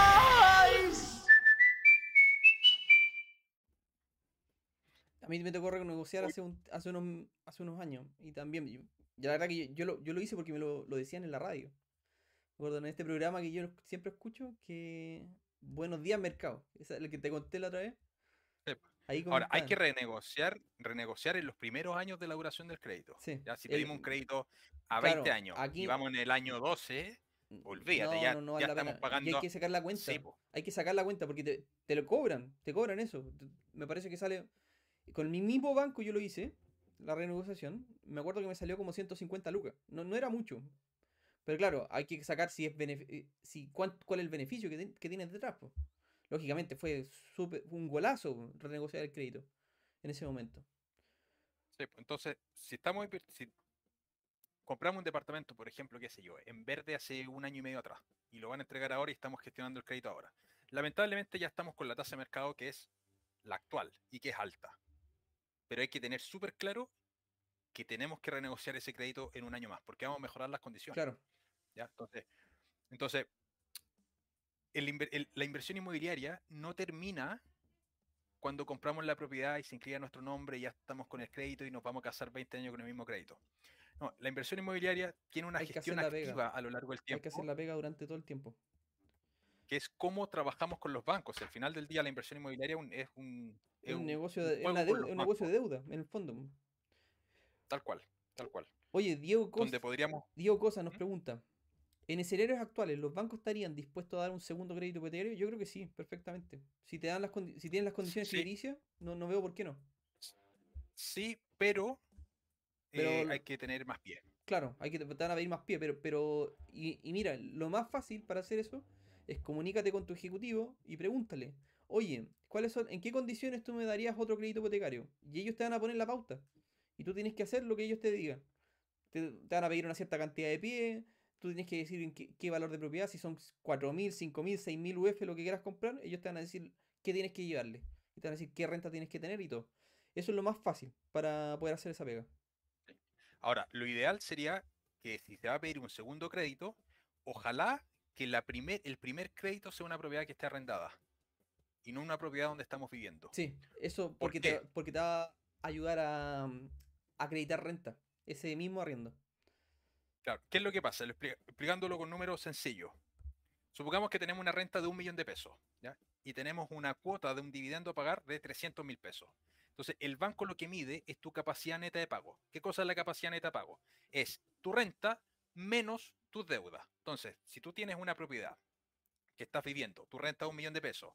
Mí me tocó renegociar hace, un, hace, unos, hace unos años. Y también, yo, la verdad que yo, yo lo, yo lo hice porque me lo, lo decían en la radio. Me acuerdo en este programa que yo siempre escucho que Buenos días mercado. Esa es la que te conté la otra vez. Ahí Ahora, hay que renegociar, renegociar en los primeros años de la duración del crédito. Sí, Ya, si el- pedimos un crédito a 20 claro, años aquí- y vamos en el año 12, N- olvídate, no, ya- no, no ya estamos pena. Y pagando- hay que sacar la cuenta. sí, po. Hay que sacar la cuenta porque te, te lo cobran, te cobran eso. Me parece que sale. Con mi mismo banco yo lo hice, la renegociación. Me acuerdo que me salió como 150 lucas. No, no era mucho. Pero claro, hay que sacar si es eh, si cuán- cuál es el beneficio que, tienes detrás. Lógicamente fue súper- un golazo renegociar el crédito en ese momento. Sí, pues, entonces, si estamos si compramos un departamento, por ejemplo, qué sé yo, en verde hace un año y medio atrás, y lo van a entregar ahora y estamos gestionando el crédito ahora. Lamentablemente ya estamos con la tasa de mercado que es la actual y que es alta. Pero hay que tener súper claro que tenemos que renegociar ese crédito en un año más, porque vamos a mejorar las condiciones. Claro. ¿ya? Entonces, entonces el inver- el- la inversión inmobiliaria no termina cuando compramos la propiedad y se inscribe a nuestro nombre y ya estamos con el crédito y nos vamos a casar 20 años con el mismo crédito. No, la inversión inmobiliaria tiene una Hay gestión activa a lo largo del Hay que tiempo, hacer la pega durante todo el tiempo. Que es cómo trabajamos con los bancos. Al final del día, la inversión inmobiliaria un- es un, Es un un- negocio de, deuda- los es un negocio de bancos, deuda, en el fondo. Tal cual, tal cual. Oye, Diego Cosa, Donde podríamos... Diego Cosa nos ¿Mm? pregunta, ¿en escenarios actuales los bancos estarían dispuestos a dar un segundo crédito hipotecario? Yo creo que sí, perfectamente. Si te dan las si tienen las condiciones Sí. crediticias, no, no veo por qué no. Sí, pero, Pero eh, hay que tener más pie. Claro, hay que te van a pedir más pie, pero, pero y, y mira, lo más fácil para hacer eso es comunícate con tu ejecutivo y pregúntale, oye, ¿cuáles son, en qué condiciones tú me darías otro crédito hipotecario? Y ellos te van a poner la pauta. Y tú tienes que hacer lo que ellos te digan. Te, te van a pedir una cierta cantidad de pie, tú tienes que decir en qué, valor de propiedad, si son 4.000, 5.000, 6.000 UF, lo que quieras comprar, ellos te van a decir qué tienes que llevarle. Y te van a decir qué renta tienes que tener y todo. Eso es lo más fácil para poder hacer esa pega. Ahora, lo ideal sería que si se va a pedir un segundo crédito, ojalá que la primer, el primer crédito sea una propiedad que esté arrendada y no una propiedad donde estamos viviendo. Sí, eso ¿Por porque, te, porque te va a ayudar a, mm, a acreditar renta, ese mismo arriendo. Claro, ¿qué es lo que pasa? Lo expli- explicándolo con números sencillos. Supongamos que tenemos una renta de un millón de pesos, ¿ya? Y tenemos una cuota de un dividendo a pagar de 300 mil pesos. Entonces, el banco lo que mide es tu capacidad neta de pago. ¿Qué cosa es la capacidad neta de pago? Es tu renta menos tus deudas. Entonces, si tú tienes una propiedad que estás viviendo, tu renta es un millón de pesos,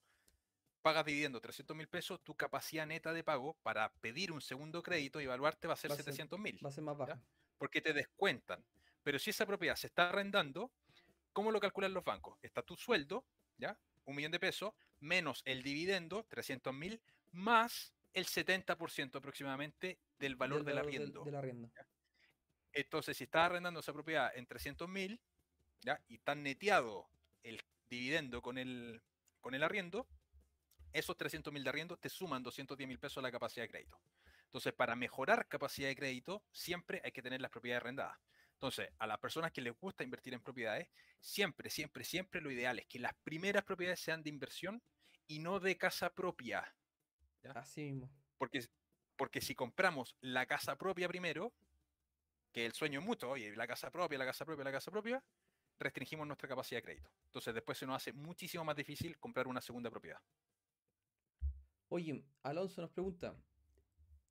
pagas dividendo 300 mil pesos, tu capacidad neta de pago para pedir un segundo crédito y evaluarte va a ser Va a ser- 700 mil Va a ser más baja. porque te descuentan. Pero si esa propiedad se está arrendando, ¿cómo lo calculan los bancos? Está tu sueldo, ¿ya? Un millón de pesos, menos el dividendo, 300 mil, más el 70% aproximadamente del valor del, arriendo. del arriendo. Entonces, si estás arrendando esa propiedad en 300 mil. Y está neteado el dividendo con el, con el arriendo, esos 300 mil de arriendo te suman 210 mil pesos a la capacidad de crédito. Entonces, para mejorar capacidad de crédito, siempre hay que tener las propiedades arrendadas. Entonces, a las personas que les gusta invertir en propiedades, siempre, siempre, siempre lo ideal es que las primeras propiedades sean de inversión y no de casa propia. ¿ya? Así mismo. Porque, porque si compramos la casa propia primero, que el sueño es mutuo, oye, la casa propia, la casa propia, la casa propia, restringimos nuestra capacidad de crédito. Entonces después se nos hace muchísimo más difícil comprar una segunda propiedad. Oye, Alonso nos pregunta,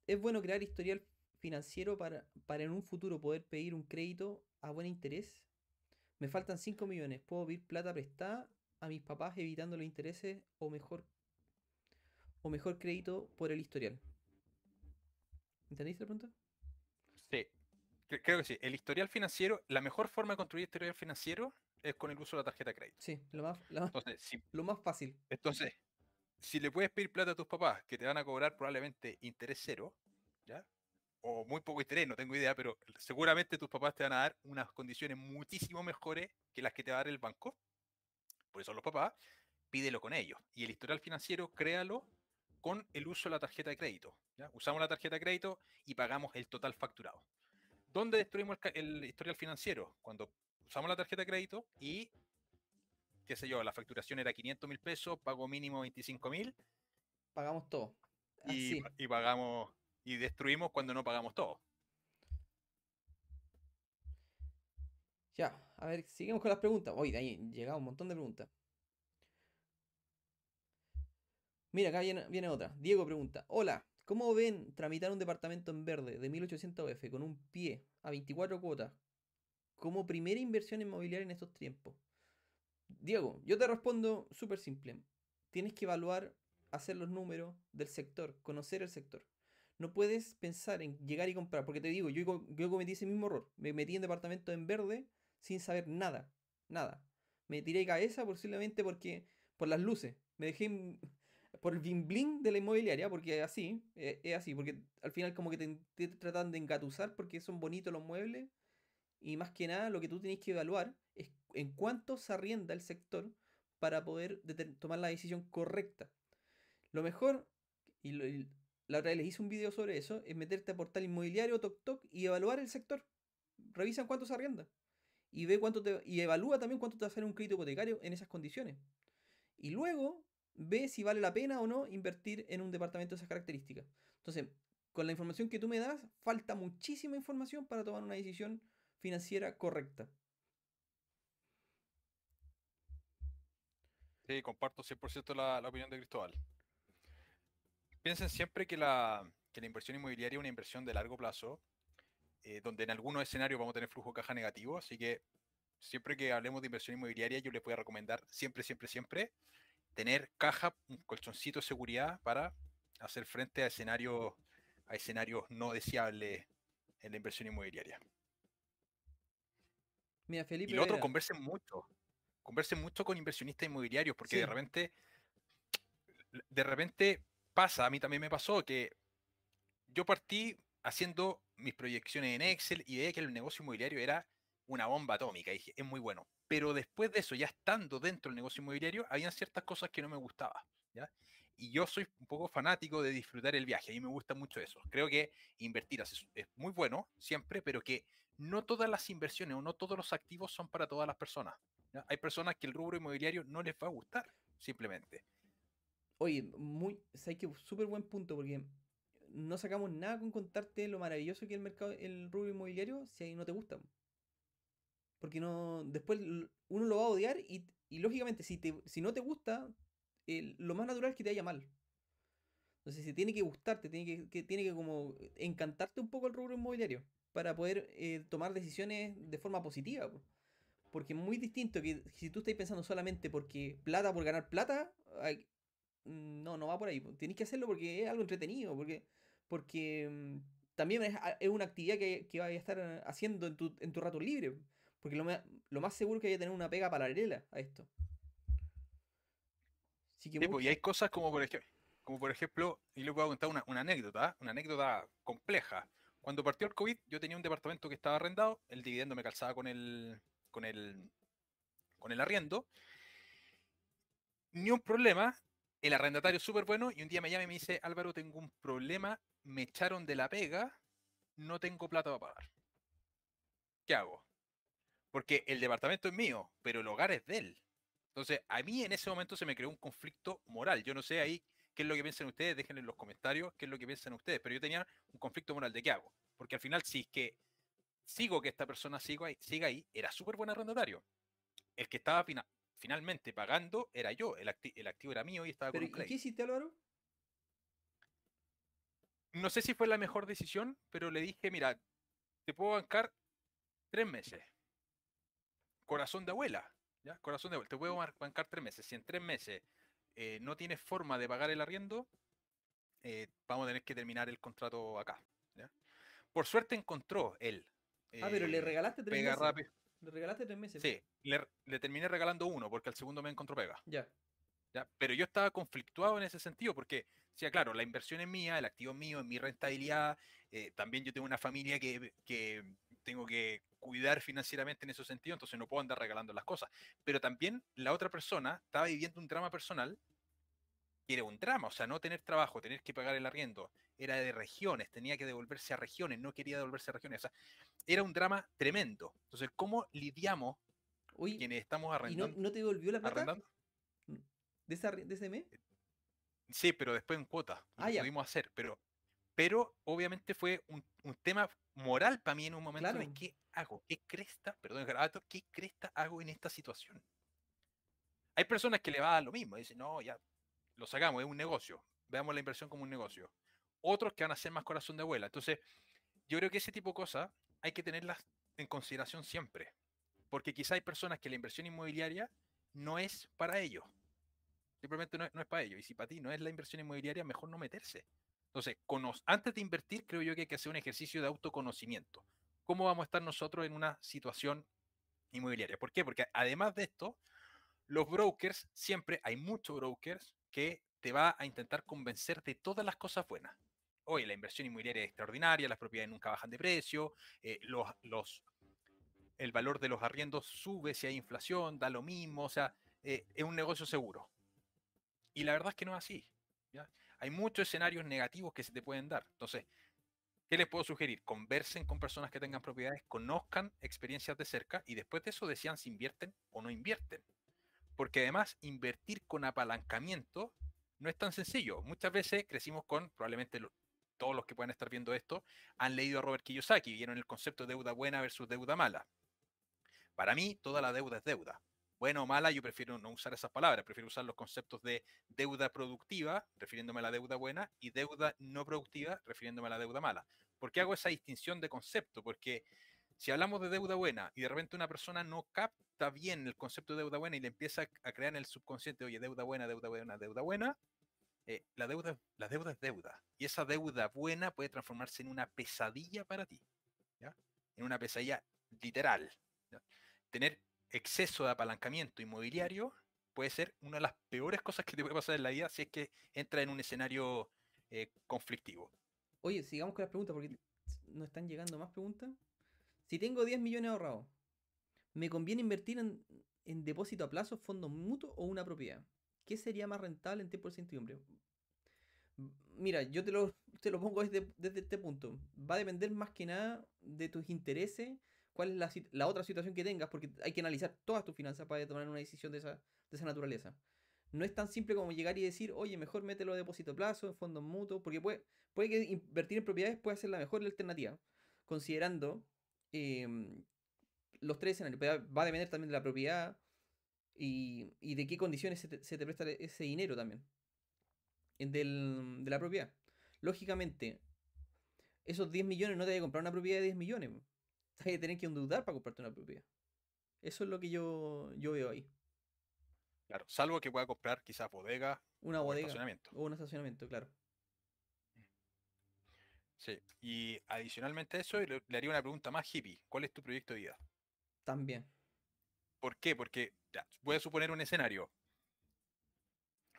¿es bueno crear historial financiero para, para en un futuro poder pedir un crédito a buen interés? Me faltan 5 millones, ¿puedo pedir plata prestada a mis papás evitando los intereses o mejor o mejor crédito por el historial? ¿Entendiste la pregunta? Creo que sí. El historial financiero, la mejor forma de construir historial financiero es con el uso de la tarjeta de crédito. Sí, lo más, más- Entonces, si, lo más fácil. entonces, si le puedes pedir plata a tus papás que te van a cobrar probablemente interés cero, ¿ya? O muy poco interés, no tengo idea, pero seguramente tus papás te van a dar unas condiciones muchísimo mejores que las que te va a dar el banco. Por eso los papás, pídelo con ellos. Y el historial financiero, créalo con el uso de la tarjeta de crédito. ¿ya? Usamos la tarjeta de crédito y pagamos el total facturado. ¿Dónde destruimos el, historial financiero? Cuando usamos la tarjeta de crédito y, qué sé yo, la facturación era 500 mil pesos, pago mínimo 25 mil Pagamos todo. y, pagamos y destruimos cuando no pagamos todo. Ya, a ver, seguimos con las preguntas. Hoy de ahí llegado un montón de preguntas. Mira, acá viene, viene otra. Diego pregunta: Hola, ¿cómo ven tramitar un departamento en verde de 1800 UF con un pie a 24 cuotas como primera inversión inmobiliaria en estos tiempos? Diego, yo te respondo súper simple. Tienes que evaluar, hacer los números del sector, conocer el sector. No puedes pensar en llegar y comprar, porque te digo, yo, yo cometí ese mismo error. Me metí en departamento en verde sin saber nada, nada. Me tiré de cabeza posiblemente porque por las luces. Me dejé por el bling bling de la inmobiliaria, porque así, eh, es así, porque al final como que te, tratan de engatusar porque son bonitos los muebles y más que nada lo que tú tienes que evaluar es en cuánto se arrienda el sector para poder tomar la decisión correcta. Lo mejor, y, la otra vez les hice un video sobre eso, es meterte a portal inmobiliario, toc, y evaluar el sector. Revisa cuánto se arrienda. Y ve cuánto te, y evalúa también cuánto te va a hacer un crédito hipotecario en esas condiciones. Y luego ve si vale la pena o no invertir en un departamento de esas características. Entonces, con la información que tú me das, falta muchísima información para tomar una decisión financiera correcta. Sí, comparto 100% la, la opinión de Cristóbal. Piensen siempre que la, que la inversión inmobiliaria es una inversión de largo plazo, eh, donde en algunos escenarios vamos a tener flujo de caja negativo, así que siempre que hablemos de inversión inmobiliaria, yo les voy a recomendar siempre, siempre, siempre tener caja, un colchoncito de seguridad para hacer frente a escenarios, a escenarios no deseables en la inversión inmobiliaria. Mira, Felipe. Y lo otro, conversen mucho. Conversen mucho con inversionistas inmobiliarios, porque de repente, de repente pasa, a mí también me pasó que yo partí haciendo mis proyecciones en Excel y veía que el negocio inmobiliario era una bomba atómica. Y dije, es muy bueno. Pero después de eso, ya estando dentro del negocio inmobiliario, habían ciertas cosas que no me gustaban. ¿ya? Y yo soy un poco fanático de disfrutar el viaje. A mí me gusta mucho eso. Creo que invertir es, muy bueno siempre, pero que no todas las inversiones o no todos los activos son para todas las personas. Hay personas que el rubro inmobiliario no les va a gustar, simplemente. Oye, muy, sabes que súper buen punto porque no sacamos nada con contarte lo maravilloso que es el mercado, el rubro inmobiliario si ahí no te gusta. Porque no, después uno lo va a odiar y, y lógicamente si, te, si no te gusta, el- lo más natural es que te vaya mal. Entonces si tiene que gustarte, tiene que, que- tiene que como encantarte un poco el rubro inmobiliario para poder eh, tomar decisiones de forma positiva. po. Porque es muy distinto que si tú estás pensando solamente porque plata por ganar plata, mm, no, no va por ahí. po. Tienes que hacerlo porque es algo entretenido, porque, porque mm, también es, a- es una actividad que, que vas a estar eh, haciendo en tu, en tu rato libre. Porque lo, ma- lo más seguro es que vaya a tener una pega paralela a esto. Así que Sí, pues, y hay cosas como por ejemplo, como por ejemplo, y les voy a contar una, una anécdota, una anécdota compleja. Cuando partió el COVID, yo tenía un departamento que estaba arrendado, el dividendo me calzaba con el, con el, con el arriendo. Ni un problema, el arrendatario súper bueno, y un día me llama y me dice, Álvaro, tengo un problema, me echaron de la pega, no tengo plata para pagar. ¿Qué hago? Porque el departamento es mío, pero el hogar es de él. Entonces, a mí en ese momento se me creó un conflicto moral. Yo no sé ahí qué es lo que piensan ustedes, déjenlo en los comentarios qué es lo que piensan ustedes, pero yo tenía un conflicto moral de qué hago. Porque al final, si es que sigo que esta persona siga ahí, siga ahí era súper buen arrendatario. El que estaba fina- finalmente pagando era yo, el, acti- el activo era mío y estaba Pero, con ¿y un qué hiciste, Álvaro? No sé si fue la mejor decisión, pero le dije, mira, te puedo bancar tres meses. Corazón de abuela, ¿ya? Corazón de abuela, te puedo bancar tres meses. Si en tres meses eh, no tienes forma de pagar el arriendo, eh, vamos a tener que terminar el contrato acá. ¿ya? Por suerte encontró él. Ah, pero le eh, regalaste tres pega meses. rápido. Le regalaste tres meses. Sí, le, le terminé regalando uno porque al segundo me encontró pega. Ya. ¿ya? Pero yo estaba conflictuado en ese sentido porque, decía, claro, la inversión es mía, el activo es mío, es mi rentabilidad, eh, también yo tengo una familia que, que tengo que cuidar financieramente en ese sentido, entonces no puedo andar regalando las cosas. Pero también la otra persona estaba viviendo un drama personal que era un drama, o sea, no tener trabajo, tener que pagar el arriendo, era de regiones, tenía que devolverse a regiones, no quería devolverse a regiones, o sea, era un drama tremendo. Entonces, ¿cómo lidiamos Oye, quienes estamos ¿y no, arrendando? no te devolvió la plata arrendando? de, esa de ese mes? Sí, pero después en cuota. Ah, lo pudimos hacer. Pero, pero obviamente fue un, un tema moral para mí en un momento Claro. qué hago, qué cresta, perdón garabato, qué cresta hago en esta situación. Hay personas que le va a dar lo mismo, dicen, no, ya, lo sacamos, es un negocio. Veamos la inversión como un negocio. Otros que van a ser más corazón de abuela. Entonces, yo creo que ese tipo de cosas hay que tenerlas en consideración siempre. Porque quizá hay personas que la inversión inmobiliaria no es para ellos. Simplemente no, es para ellos. Y si para ti no es la inversión inmobiliaria, mejor no meterse. Entonces, antes de invertir, creo yo que hay que hacer un ejercicio de autoconocimiento. ¿Cómo vamos a estar nosotros en una situación inmobiliaria? ¿Por qué? Porque además de esto, los brokers, siempre hay muchos brokers que te va a intentar convencer de todas las cosas buenas. Oye, la inversión inmobiliaria es extraordinaria, las propiedades nunca bajan de precio, eh, los, los, el valor de los arriendos sube si hay inflación, da lo mismo, o sea, eh, es un negocio seguro. Y la verdad es que no es así. Hay muchos escenarios negativos que se te pueden dar. Entonces, ¿qué les puedo sugerir? Conversen con personas que tengan propiedades, conozcan experiencias de cerca y después de eso decían si invierten o no invierten. Porque además, invertir con apalancamiento no es tan sencillo. Muchas veces crecimos con, probablemente todos los que puedan estar viendo esto, han leído a Robert Kiyosaki, vieron el concepto de deuda buena versus deuda mala. Para mí, toda la deuda es deuda. Buena o mala, yo prefiero no usar esas palabras, prefiero usar los conceptos de deuda productiva, refiriéndome a la deuda buena, y deuda no productiva, refiriéndome a la deuda mala. ¿Por qué hago esa distinción de concepto? Porque si hablamos de deuda buena y de repente una persona no capta bien el concepto de deuda buena y le empieza a crear en el subconsciente, oye, deuda buena, deuda buena, deuda buena, eh, la, deuda, la deuda es deuda. Y esa deuda buena puede transformarse en una pesadilla para ti. En una pesadilla literal. Tener exceso de apalancamiento inmobiliario puede ser una de las peores cosas que te puede pasar en la vida si es que entra en un escenario eh, conflictivo. Oye, sigamos con las preguntas porque nos están llegando más preguntas. Si tengo 10 millones ahorrados, ¿me conviene invertir en, depósito a plazo, fondos mutuos o una propiedad? ¿Qué sería más rentable en tiempo de incertidumbre? Mira, yo te lo, te lo pongo desde, este punto. Va a depender más que nada de tus intereses, cuál es la, otra situación que tengas, porque hay que analizar todas tus finanzas para tomar una decisión de esa, de esa naturaleza. No es tan simple como llegar y decir, oye, mejor mételo a depósito a plazo, en fondos mutuos, porque puede, puede que invertir en propiedades puede ser la mejor alternativa, considerando Em, los tres escenarios. Va a depender también de la propiedad y, de qué condiciones se te, presta ese dinero también. de la propiedad. Lógicamente, esos 10 millones no te voy a comprar una propiedad de 10 millones. Vas a tener que endeudar para comprarte una propiedad. Eso es lo que yo, yo veo ahí. Claro, salvo que pueda comprar quizás bodega una bodega, estacionamiento. O un estacionamiento, claro. Sí, y adicionalmente a eso, le, haría una pregunta más hippie. ¿Cuál es tu proyecto de vida? También. ¿Por qué? Porque voy a suponer un escenario.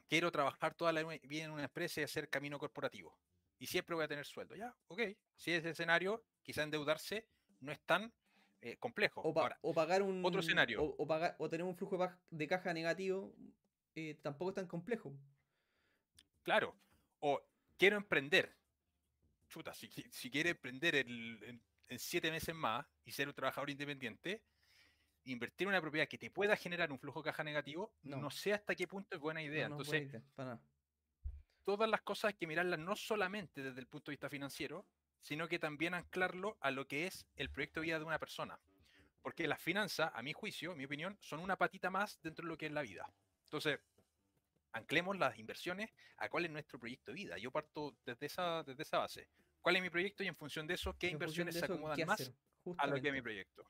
Quiero trabajar toda la vida en una empresa y hacer camino corporativo. Y siempre voy a tener sueldo. Ya, ok. Si es ese escenario, quizá endeudarse no es tan eh, complejo. O, pagar un. Otro escenario. O, pagar, o tener un flujo de caja negativo eh, tampoco es tan complejo. Claro. O quiero emprender chuta, si, si quiere emprender en, siete meses más y ser un trabajador independiente, invertir en una propiedad que te pueda generar un flujo de caja negativo, no, sé hasta qué punto es buena idea. Entonces, todas las cosas hay que mirarlas no solamente desde el punto de vista financiero, sino que también anclarlo a lo que es el proyecto de vida de una persona. Porque las finanzas, a mi juicio, a mi opinión, son una patita más dentro de lo que es la vida. Entonces, anclemos las inversiones a cuál es nuestro proyecto de vida. Yo parto desde esa, desde esa base. ¿Cuál es mi proyecto? Y en función de eso, ¿qué inversiones se acomodan más a lo que es mi proyecto?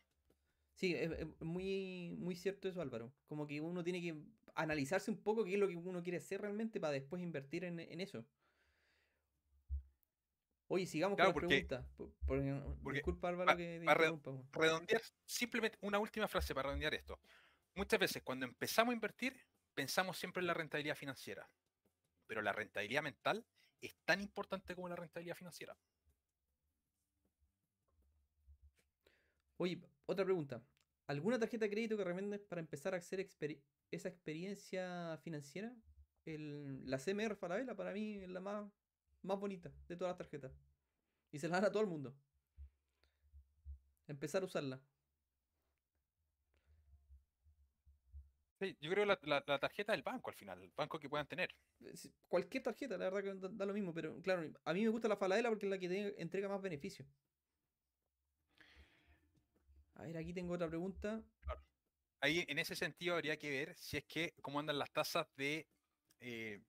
Sí, es, muy, muy cierto eso, Álvaro. Como que uno tiene que analizarse un poco qué es lo que uno quiere hacer realmente para después invertir en, eso. Oye, sigamos con la pregunta. disculpa, Álvaro, que redondear, simplemente una última frase para redondear esto. Muchas veces cuando empezamos a invertir, pensamos siempre en la rentabilidad financiera, pero la rentabilidad mental es tan importante como la rentabilidad financiera. Oye, otra pregunta. ¿Alguna tarjeta de crédito que recomiendes para empezar a hacer esa experiencia financiera? la CMR Falabella para mí es la más, más bonita de todas las tarjetas. Y se la dan a todo el mundo. Empezar a usarla. yo creo la, la, tarjeta del banco al final, el banco que puedan tener. Eh, cualquier tarjeta, la verdad que da, lo mismo, pero claro, a mí me gusta la Falabella porque es la que entrega más beneficios. A ver, aquí tengo otra pregunta. Ahí en ese sentido habría que ver si es que cómo andan las tasas de eh,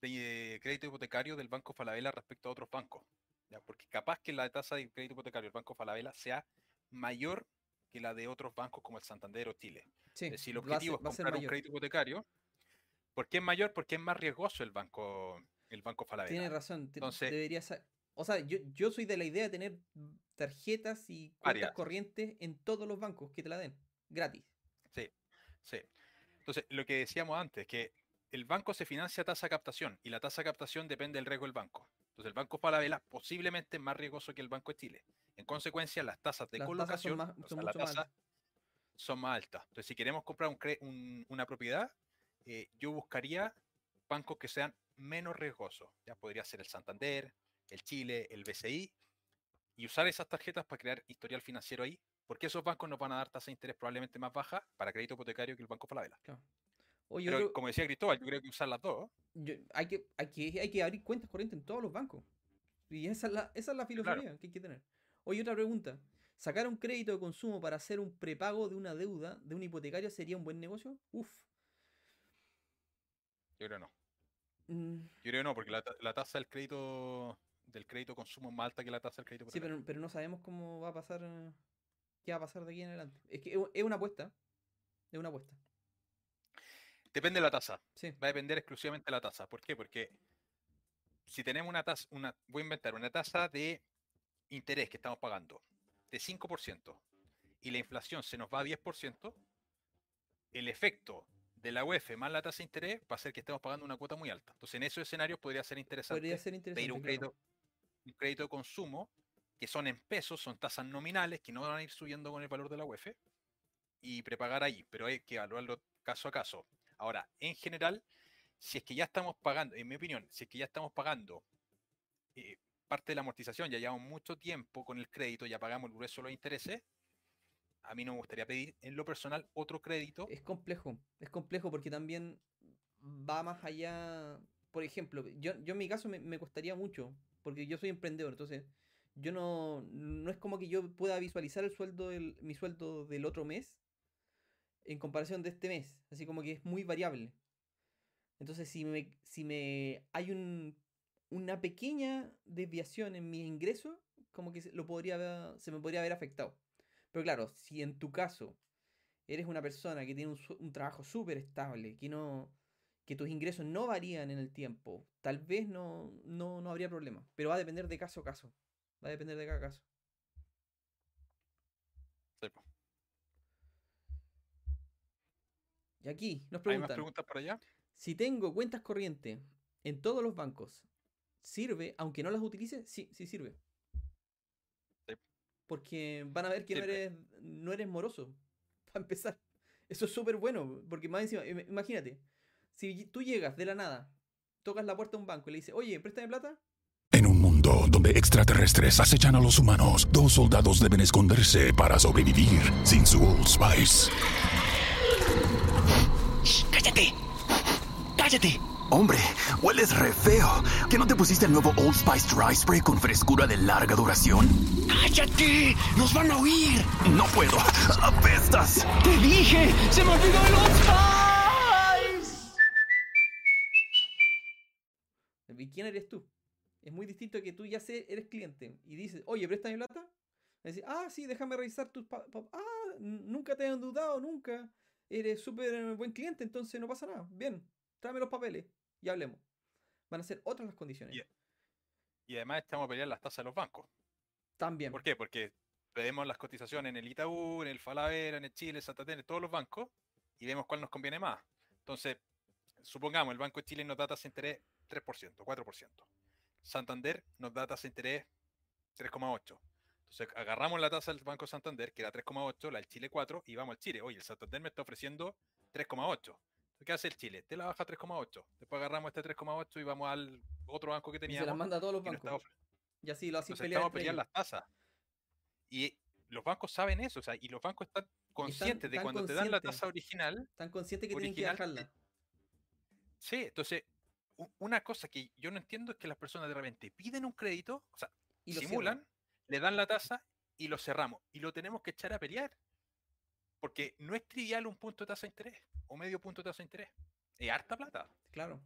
de crédito hipotecario del Banco Falabella respecto a otros bancos. ¿ya? Porque capaz que la tasa de crédito hipotecario del Banco Falabella sea mayor que la de otros bancos como el Santander o Chile. Sí, Es decir, el va a objetivo ser- es va comprar un crédito hipotecario. ¿Por qué es mayor? Porque es más riesgoso el banco, el banco Falabella. Tiene razón. Entonces- debería ser. O sea, yo, yo soy de la idea de tener tarjetas y cuentas corrientes en todos los bancos que te la den. Gratis. Sí, sí. Entonces, lo que decíamos antes, que el banco se financia a tasa de captación y la tasa de captación depende del riesgo del banco. Entonces, el banco Falabella posiblemente es más riesgoso que el Banco de Chile. En consecuencia, las tasas de Las tasas son colocación más- o son sea, la más tasa, altas. son más altas. Entonces, si queremos comprar un cre- un- una propiedad, eh, yo buscaría bancos que sean menos riesgosos. Ya podría ser el Santander, el Chile, el BCI, y usar esas tarjetas para crear historial financiero ahí, porque esos bancos nos van a dar tasa de interés probablemente más baja para crédito hipotecario que el Banco Falabella. Claro. Oye, Pero como decía Cristóbal, yo creo que usar las dos. yo- hay, que, hay, que, hay que abrir cuentas corrientes en todos los bancos. Y esa es la, esa es la filosofía que hay que tener. Oye, otra pregunta. ¿Sacar un crédito de consumo para hacer un prepago de una deuda de un hipotecario sería un buen negocio? Uf. Yo creo no. Mm, Yo creo no, porque la, la tasa del crédito del crédito consumo es más alta que la tasa del crédito sí, pero, pero no sabemos cómo va a pasar. eh, ¿Qué va a pasar de aquí en adelante? Es que es una apuesta. Es una apuesta. Depende de la tasa. Sí. Va a depender exclusivamente de la tasa. ¿Por qué? Porque si tenemos una tasa, una, voy a inventar una tasa de interés que estamos pagando de 5% y la inflación se nos va a 10%, el efecto de la UEF más la tasa de interés va a ser que estemos pagando una cuota muy alta. Entonces, en esos escenarios podría ser interesante Podría ser pedir interesante. un claro. crédito, un crédito de consumo que son en pesos, son tasas nominales que no van a ir subiendo con el valor de la UEF y prepagar ahí, pero hay que evaluarlo caso a caso. Ahora, en general, si es que ya estamos pagando, en mi opinión, si es que ya estamos pagando eh, parte de la amortización, ya llevamos mucho tiempo con el crédito, ya pagamos el grueso de los intereses, a mí no me gustaría pedir en lo personal otro crédito. Es complejo, es complejo porque también va más allá. Por ejemplo, yo, yo en mi caso me, me costaría mucho, porque yo soy emprendedor, entonces yo no, no es como que yo pueda visualizar el sueldo del, mi sueldo del otro mes en comparación de este mes, así como que es muy variable. Entonces, si me, si me hay un, una pequeña desviación en mis ingresos, como que lo podría se me podría haber afectado. Pero claro, si en tu caso eres una persona que tiene un trabajo súper estable, que no que tus ingresos no varían en el tiempo, tal vez no, no, no habría problema. Pero va a depender de caso a caso. Va a depender de cada caso. Sí, po. Y aquí nos ¿Hay más preguntan, preguntas para allá? si tengo cuentas corrientes en todos los bancos, ¿sirve aunque no las utilice? Sí, sí sirve. Sí. Porque van a ver que no eres, no eres moroso. Para empezar. Eso es súper bueno. Porque más encima, im- imagínate, si tú llegas de la nada, tocas la puerta de un banco y le dices, oye, préstame plata, En un mundo donde extraterrestres acechan a los humanos, dos soldados deben esconderse para sobrevivir sin su Old Spice. ¡Cállate! ¡Cállate! Hombre, hueles re feo. ¿Que no te pusiste el nuevo Old Spice Dry Spray con frescura de larga duración? ¡Cállate! ¡Nos van a oír! No puedo. ¡Apestas! ¡Te dije! ¡Se me olvidó el Old Spice! ¿y quién eres tú? Es muy distinto a que tú ya sé, eres cliente y dices, oye, préstame plata. Y dices, ah, sí, déjame revisar tus... pa- pa- ah, nunca te han dudado, nunca. Eres súper eh, buen cliente, entonces no pasa nada. Bien, tráeme los papeles y hablemos. Van a ser otras las condiciones. Yeah. Y además estamos a pelear las tasas de los bancos. También. ¿Por qué? Porque vemos las cotizaciones en el Itaú, en el Falabella, en el Chile, Santander, en todos los bancos, y vemos cuál nos conviene más. Entonces, supongamos, el Banco de Chile nos da tasa de interés 3%, 4%. Santander nos da tasa de interés 3,8%. Entonces, agarramos la tasa del Banco Santander, que era 3,8, la del Chile 4, y vamos al Chile. Oye, el Santander me está ofreciendo 3,8. Entonces, ¿Qué hace el Chile? Te la baja a 3,8. Después agarramos este 3,8 y vamos al otro banco que Y se las teníamos. manda a todos los bancos. Y así lo hacen pelear pelear las tasas. Y los bancos saben eso, o sea, y los bancos están conscientes de cuando te dan la tasa original. Están conscientes que tienen que original, bajarla. Sí, entonces, una cosa que yo no entiendo es que las personas de repente piden un crédito, o sea, Y simulan. Le dan la tasa y lo cerramos. Y lo tenemos que echar a pelear. Porque no es trivial un punto de tasa de interés o medio punto de tasa de interés. Es harta plata. Claro.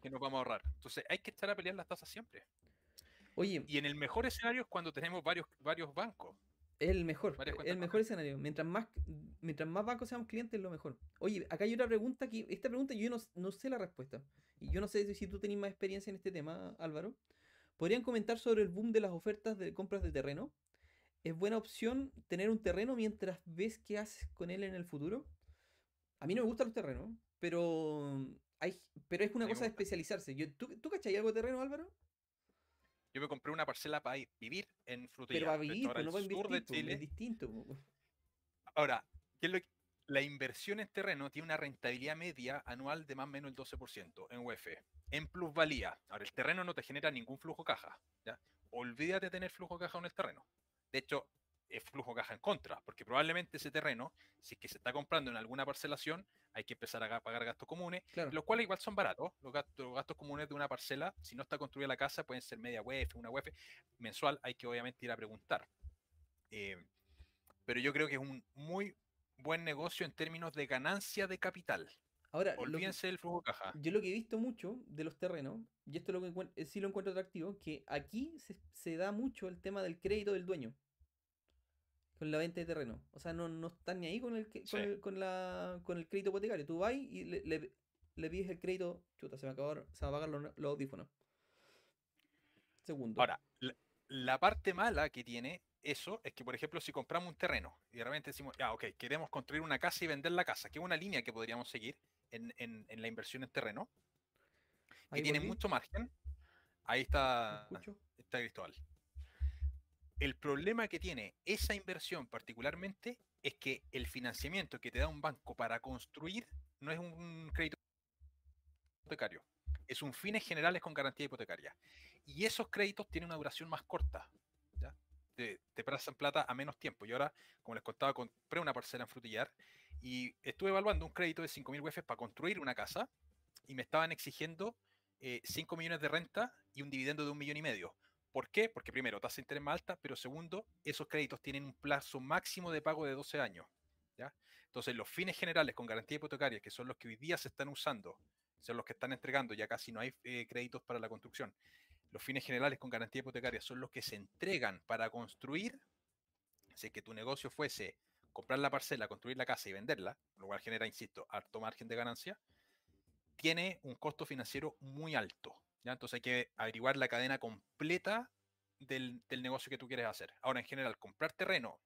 que nos vamos a ahorrar. Entonces hay que estar a pelear las tasas siempre. Oye, Y en el mejor escenario es cuando tenemos varios, varios bancos. es el mejor, el mejor escenario. Mientras más, mientras más bancos seamos clientes, lo mejor. Oye, acá hay otra pregunta que, esta pregunta yo no, no sé la respuesta. Y yo no sé si tú tenés más experiencia en este tema, Álvaro. ¿Podrían comentar sobre el boom de las ofertas de compras de terreno? ¿Es buena opción tener un terreno mientras ves qué haces con él en el futuro? A mí no me gustan los terrenos, pero hay, pero es una me cosa de especializarse. Yo, ¿tú, ¿Tú cachai algo de terreno, Álvaro? Yo me compré una parcela para vivir en Pero Frutillar. para vivir, ahora pues, no para sur invertir, de pues, es distinto. Ahora, ¿qué es lo que- la inversión en terreno tiene una rentabilidad media anual de más o menos el 12% en UF. En plusvalía. Ahora, el terreno no te genera ningún flujo caja. ¿ya? Olvídate de tener flujo caja en el terreno. De hecho, es flujo caja en contra, porque probablemente ese terreno, si es que se está comprando en alguna parcelación, hay que empezar a ga- pagar gastos comunes, Claro. los cuales igual son baratos. Los gastos, los gastos comunes de una parcela, si no está construida la casa, pueden ser media UF, una UF mensual, hay que obviamente ir a preguntar. Eh, pero yo creo que es un muy buen negocio en términos de ganancia de capital. Ahora, Olvídense del flujo caja. yo lo que he visto mucho de los terrenos, y esto lo que eh, sí lo encuentro atractivo, que aquí se, se da mucho el tema del crédito del dueño con la venta de terreno. O sea, no, no están ni ahí con el, con Sí. el, con la, con el crédito hipotecario. Tú vas y le, le- le pides el crédito, chuta, se me acabaron, se me apagan los, los audífonos. Segundo. Ahora, la, la parte mala que tiene eso es que, por ejemplo, si compramos un terreno y de repente decimos, ya, ok, queremos construir una casa y vender la casa, que es una línea que podríamos seguir en, en- en la inversión en terreno, que tiene mucho margen. Ahí ¿me está, está Cristóbal. El problema que tiene esa inversión particularmente es que el financiamiento que te da un banco para construir no es un crédito hipotecario, es un fines generales con garantía hipotecaria. Y esos créditos tienen una duración más corta. Te, te prestan plata a menos tiempo. Y ahora, como les contaba, compré una parcela en Frutillar y estuve evaluando un crédito de 5.000 UF para construir una casa y me estaban exigiendo eh, 5 millones de renta y un dividendo de un millón y medio. ¿Por qué? Porque primero, tasa de interés más alta, pero segundo, esos créditos tienen un plazo máximo de pago de 12 años. ¿ya? Entonces, los fines generales con garantía hipotecaria, que son los que hoy día se están usando, son los que están entregando, ya casi no hay eh, créditos para la construcción. Los fines generales con garantía hipotecaria son los que se entregan para construir. Así que tu negocio fuese comprar la parcela, construir la casa y venderla, lo cual genera, insisto, alto margen de ganancia, tiene un costo financiero muy alto. ¿ya? Entonces hay que averiguar la cadena completa del, del negocio que tú quieres hacer. Ahora, en general, comprar terreno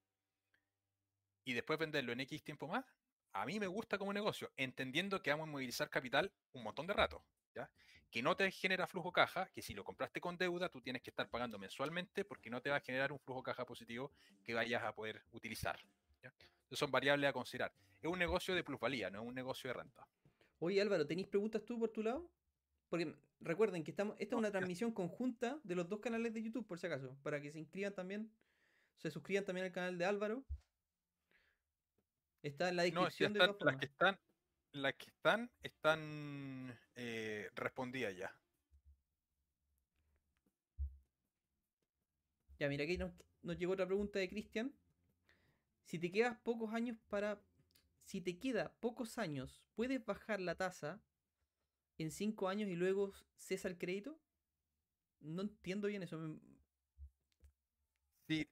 y después venderlo en X tiempo más, a mí me gusta como negocio, entendiendo que vamos a movilizar capital un montón de rato. ¿ya? Que no te genera flujo caja, que si lo compraste con deuda, tú tienes que estar pagando mensualmente porque no te va a generar un flujo caja positivo que vayas a poder utilizar. ¿ya? Entonces son variables a considerar. Es un negocio de plusvalía, no es un negocio de renta. Oye Álvaro, ¿tenéis preguntas tú por tu lado? Porque recuerden que estamos, esta es una transmisión conjunta de los dos canales de YouTube, por si acaso, para que se inscriban también, se suscriban también al canal de Álvaro. Está en la No, descripción de las que están, las que están, están eh, respondidas ya. Ya, mira, aquí nos, nos llegó otra pregunta de Cristian. Si te quedas pocos años para. Si te queda pocos años, ¿puedes bajar la tasa en cinco años y luego cesa el crédito? No entiendo bien eso. Sí.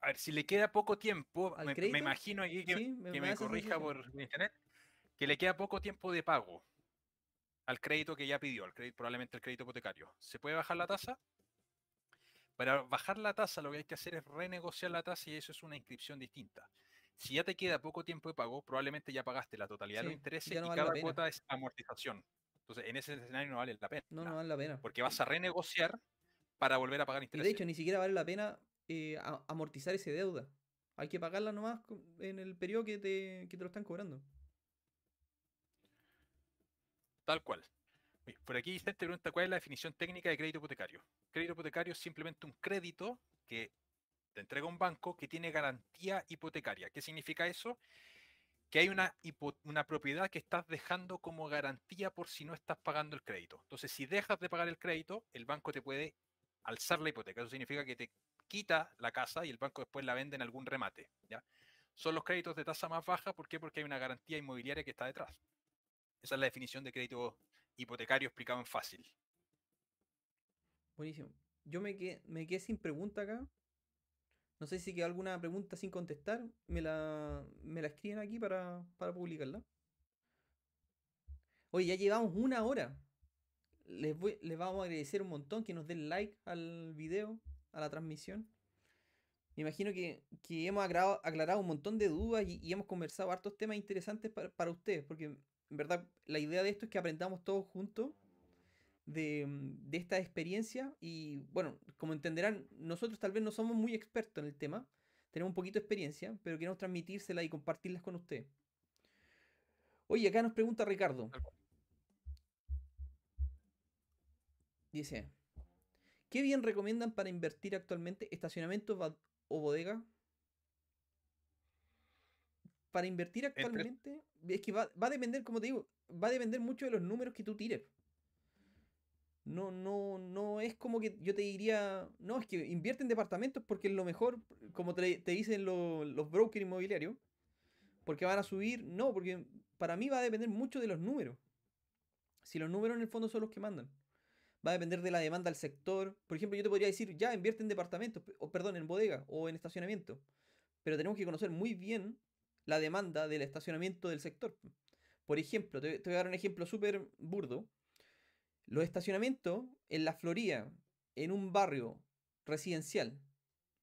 A ver, si le queda poco tiempo, ¿Al me, me imagino aquí que, Sí, me- que me corrija por internet, que le queda poco tiempo de pago al crédito que ya pidió, al crédito, probablemente el crédito hipotecario. ¿Se puede bajar la tasa? Para bajar la tasa lo que hay que hacer es renegociar la tasa y eso es una inscripción distinta. Si ya te queda poco tiempo de pago, probablemente ya pagaste la totalidad de los intereses no y vale cada cuota es amortización. Entonces, en ese escenario no vale la pena. No, no vale la pena. Porque vas a renegociar para volver a pagar Y intereses. de hecho, ni siquiera vale la pena eh, amortizar esa deuda. Hay que pagarla nomás en el periodo que te, que te lo están cobrando. Tal cual. Por aquí Vicente pregunta cuál es la definición técnica de crédito hipotecario. Crédito hipotecario es simplemente un crédito que te entrega un banco que tiene garantía hipotecaria. ¿Qué significa eso? Que hay una, una propiedad que estás dejando como garantía por si no estás pagando el crédito. Entonces, si dejas de pagar el crédito, el banco te puede alzar la hipoteca. Eso significa que te quita la casa y el banco después la vende en algún remate. ¿ya? Son los créditos de tasa más baja. ¿Por qué? Porque hay una garantía inmobiliaria que está detrás. Esa es la definición de crédito hipotecario explicado en fácil. Buenísimo. Yo me quedé, me quedé sin pregunta acá. No sé si queda alguna pregunta sin contestar. Me la, me la escriben aquí para, para publicarla. Oye, ya llevamos una hora. Les, voy, les vamos a agradecer un montón que nos den like al video, a la transmisión. Me imagino que, que hemos aclarado, aclarado, un montón de dudas y, y, hemos conversado hartos temas interesantes para, para ustedes, porque en verdad la idea de esto es que aprendamos todos juntos de, de, esta experiencia y bueno, como entenderán, nosotros tal vez no somos muy expertos en el tema, tenemos un poquito de experiencia, pero queremos transmitírsela y compartirlas con ustedes. Oye, acá nos pregunta Ricardo. Dice, ¿qué bien recomiendan para invertir actualmente estacionamiento o bodega? Para invertir actualmente, es que va, va, a depender, como te digo, va a depender mucho de los números que tú tires. No, no, no es como que yo te diría, no, es que invierte en departamentos porque es lo mejor, como te, te dicen lo, los brokers inmobiliarios, porque van a subir, no, porque para mí va a depender mucho de los números. Si los números en el fondo son los que mandan va a depender de la demanda del sector. Por ejemplo, yo te podría decir, ya invierte en departamentos, o perdón, en bodega o en estacionamiento. Pero tenemos que conocer muy bien la demanda del estacionamiento del sector. Por ejemplo, te, voy a dar un ejemplo súper burdo. Los estacionamientos en la Florida, en un barrio residencial,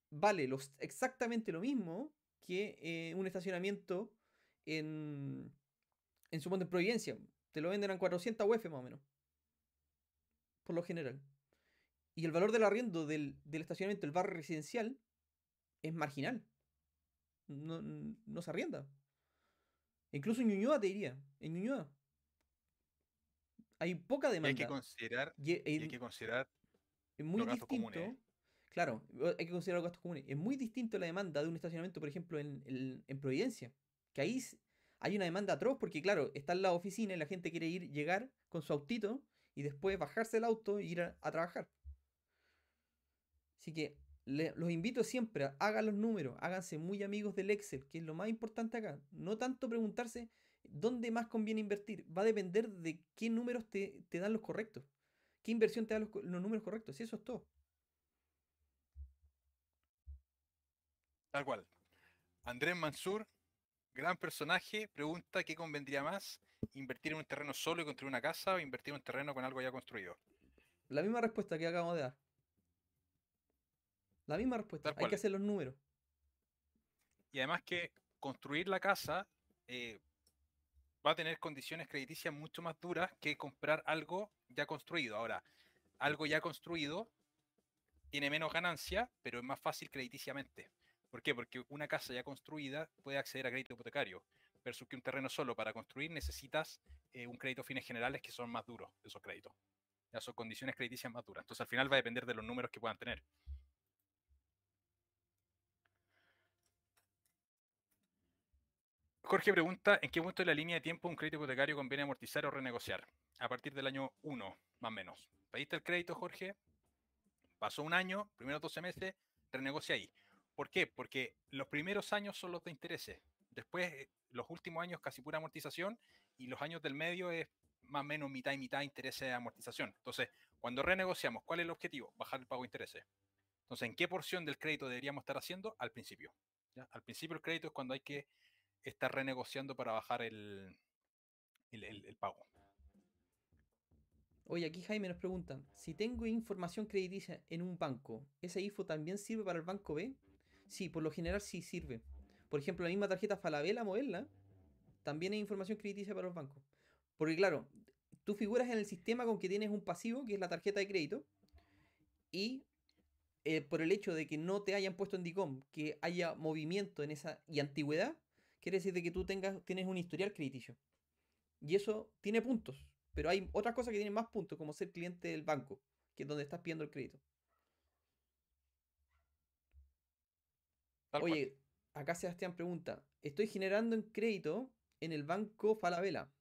vale los, exactamente lo mismo que eh, un estacionamiento en, en su en Providencia. Te lo venden a 400 UF más o menos por lo general. Y el valor del arriendo del, del estacionamiento del barrio residencial es marginal. No, no se arrienda. Incluso en Ñuñoa te diría. En Ñuñoa. Hay poca demanda. Y hay que considerar, y, y hay que considerar es muy los gastos distinto, comunes. Claro, hay que considerar los gastos comunes. Es muy distinto la demanda de un estacionamiento, por ejemplo, en, en, en Providencia. Que ahí hay una demanda atroz porque, claro, está en la oficina y la gente quiere ir, llegar con su autito y después bajarse el auto e ir a, a trabajar. Así que le, los invito siempre a hagan los números, háganse muy amigos del Excel, que es lo más importante acá. No tanto preguntarse dónde más conviene invertir, va a depender de qué números te, te dan los correctos, qué inversión te dan los, los números correctos, y eso es todo. Tal cual. Andrés Mansur, gran personaje, pregunta qué convendría más, invertir en un terreno solo y construir una casa o invertir en un terreno con algo ya construido? La misma respuesta que acabamos de dar. La misma respuesta. Hay que hacer los números. Y además que construir la casa eh, va a tener condiciones crediticias mucho más duras que comprar algo ya construido. Ahora, algo ya construido tiene menos ganancia, pero es más fácil crediticiamente. ¿Por qué? Porque una casa ya construida puede acceder a crédito hipotecario versus que un terreno solo para construir necesitas eh, un crédito fines generales que son más duros, esos créditos. Ya son condiciones crediticias más duras. Entonces al final va a depender de los números que puedan tener. Jorge pregunta, ¿en qué punto de la línea de tiempo un crédito hipotecario conviene amortizar o renegociar? A partir del año 1, más o menos. Pediste el crédito, Jorge, pasó un año, primeros 12 meses, renegocia ahí. ¿Por qué? Porque los primeros años son los de intereses. Después, eh, los últimos años casi pura amortización y los años del medio es más o menos mitad y mitad intereses de amortización. Entonces, cuando renegociamos, ¿cuál es el objetivo? Bajar el pago de intereses. Entonces, ¿en qué porción del crédito deberíamos estar haciendo? Al principio. Al principio el crédito es cuando hay que estar renegociando para bajar el, el, pago. Oye, aquí Jaime nos pregunta, si tengo información crediticia en un banco, ¿esa info también sirve para el banco B? Sí, por lo general sí sirve. Por ejemplo, la misma tarjeta Falabella Moderna también hay información crediticia para los bancos. Porque claro, tú figuras en el sistema con que tienes un pasivo, que es la tarjeta de crédito, y eh, por el hecho de que no te hayan puesto en DICOM, que haya movimiento en esa y antigüedad, quiere decir de que tú tengas, tienes un historial crediticio. Y eso tiene puntos. Pero hay otras cosas que tienen más puntos, como ser cliente del banco, que es donde estás pidiendo el crédito. Tal Oye, cual. Acá Sebastián pregunta, estoy generando en crédito en el banco Falabella.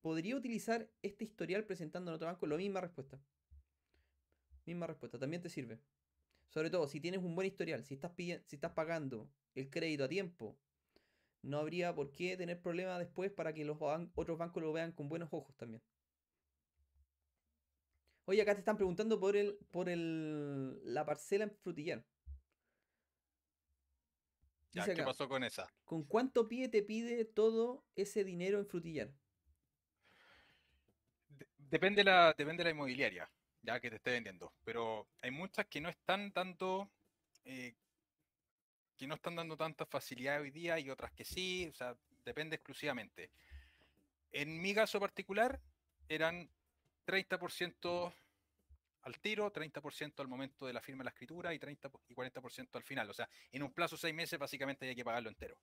¿Podría utilizar este historial presentando en otro banco? La misma respuesta. Misma respuesta, también te sirve. Sobre todo, si tienes un buen historial, si estás, si estás pagando el crédito a tiempo, no habría por qué tener problemas después para que los ban otros bancos lo vean con buenos ojos también. Oye, acá te están preguntando por el por el la parcela en Frutillar. Ya, ¿Qué acá, pasó con esa? ¿con cuánto pie te pide todo ese dinero en Frutillar? De- depende la, depende la inmobiliaria, ya que te esté vendiendo. Pero hay muchas que no están dando, eh, que no están dando tanta facilidad hoy día y otras que sí, o sea, depende exclusivamente. En mi caso particular, eran 30% al tiro, 30% al momento de la firma de la escritura y 30 po- y 40% al final. O sea, en un plazo de seis meses básicamente hay que pagarlo entero.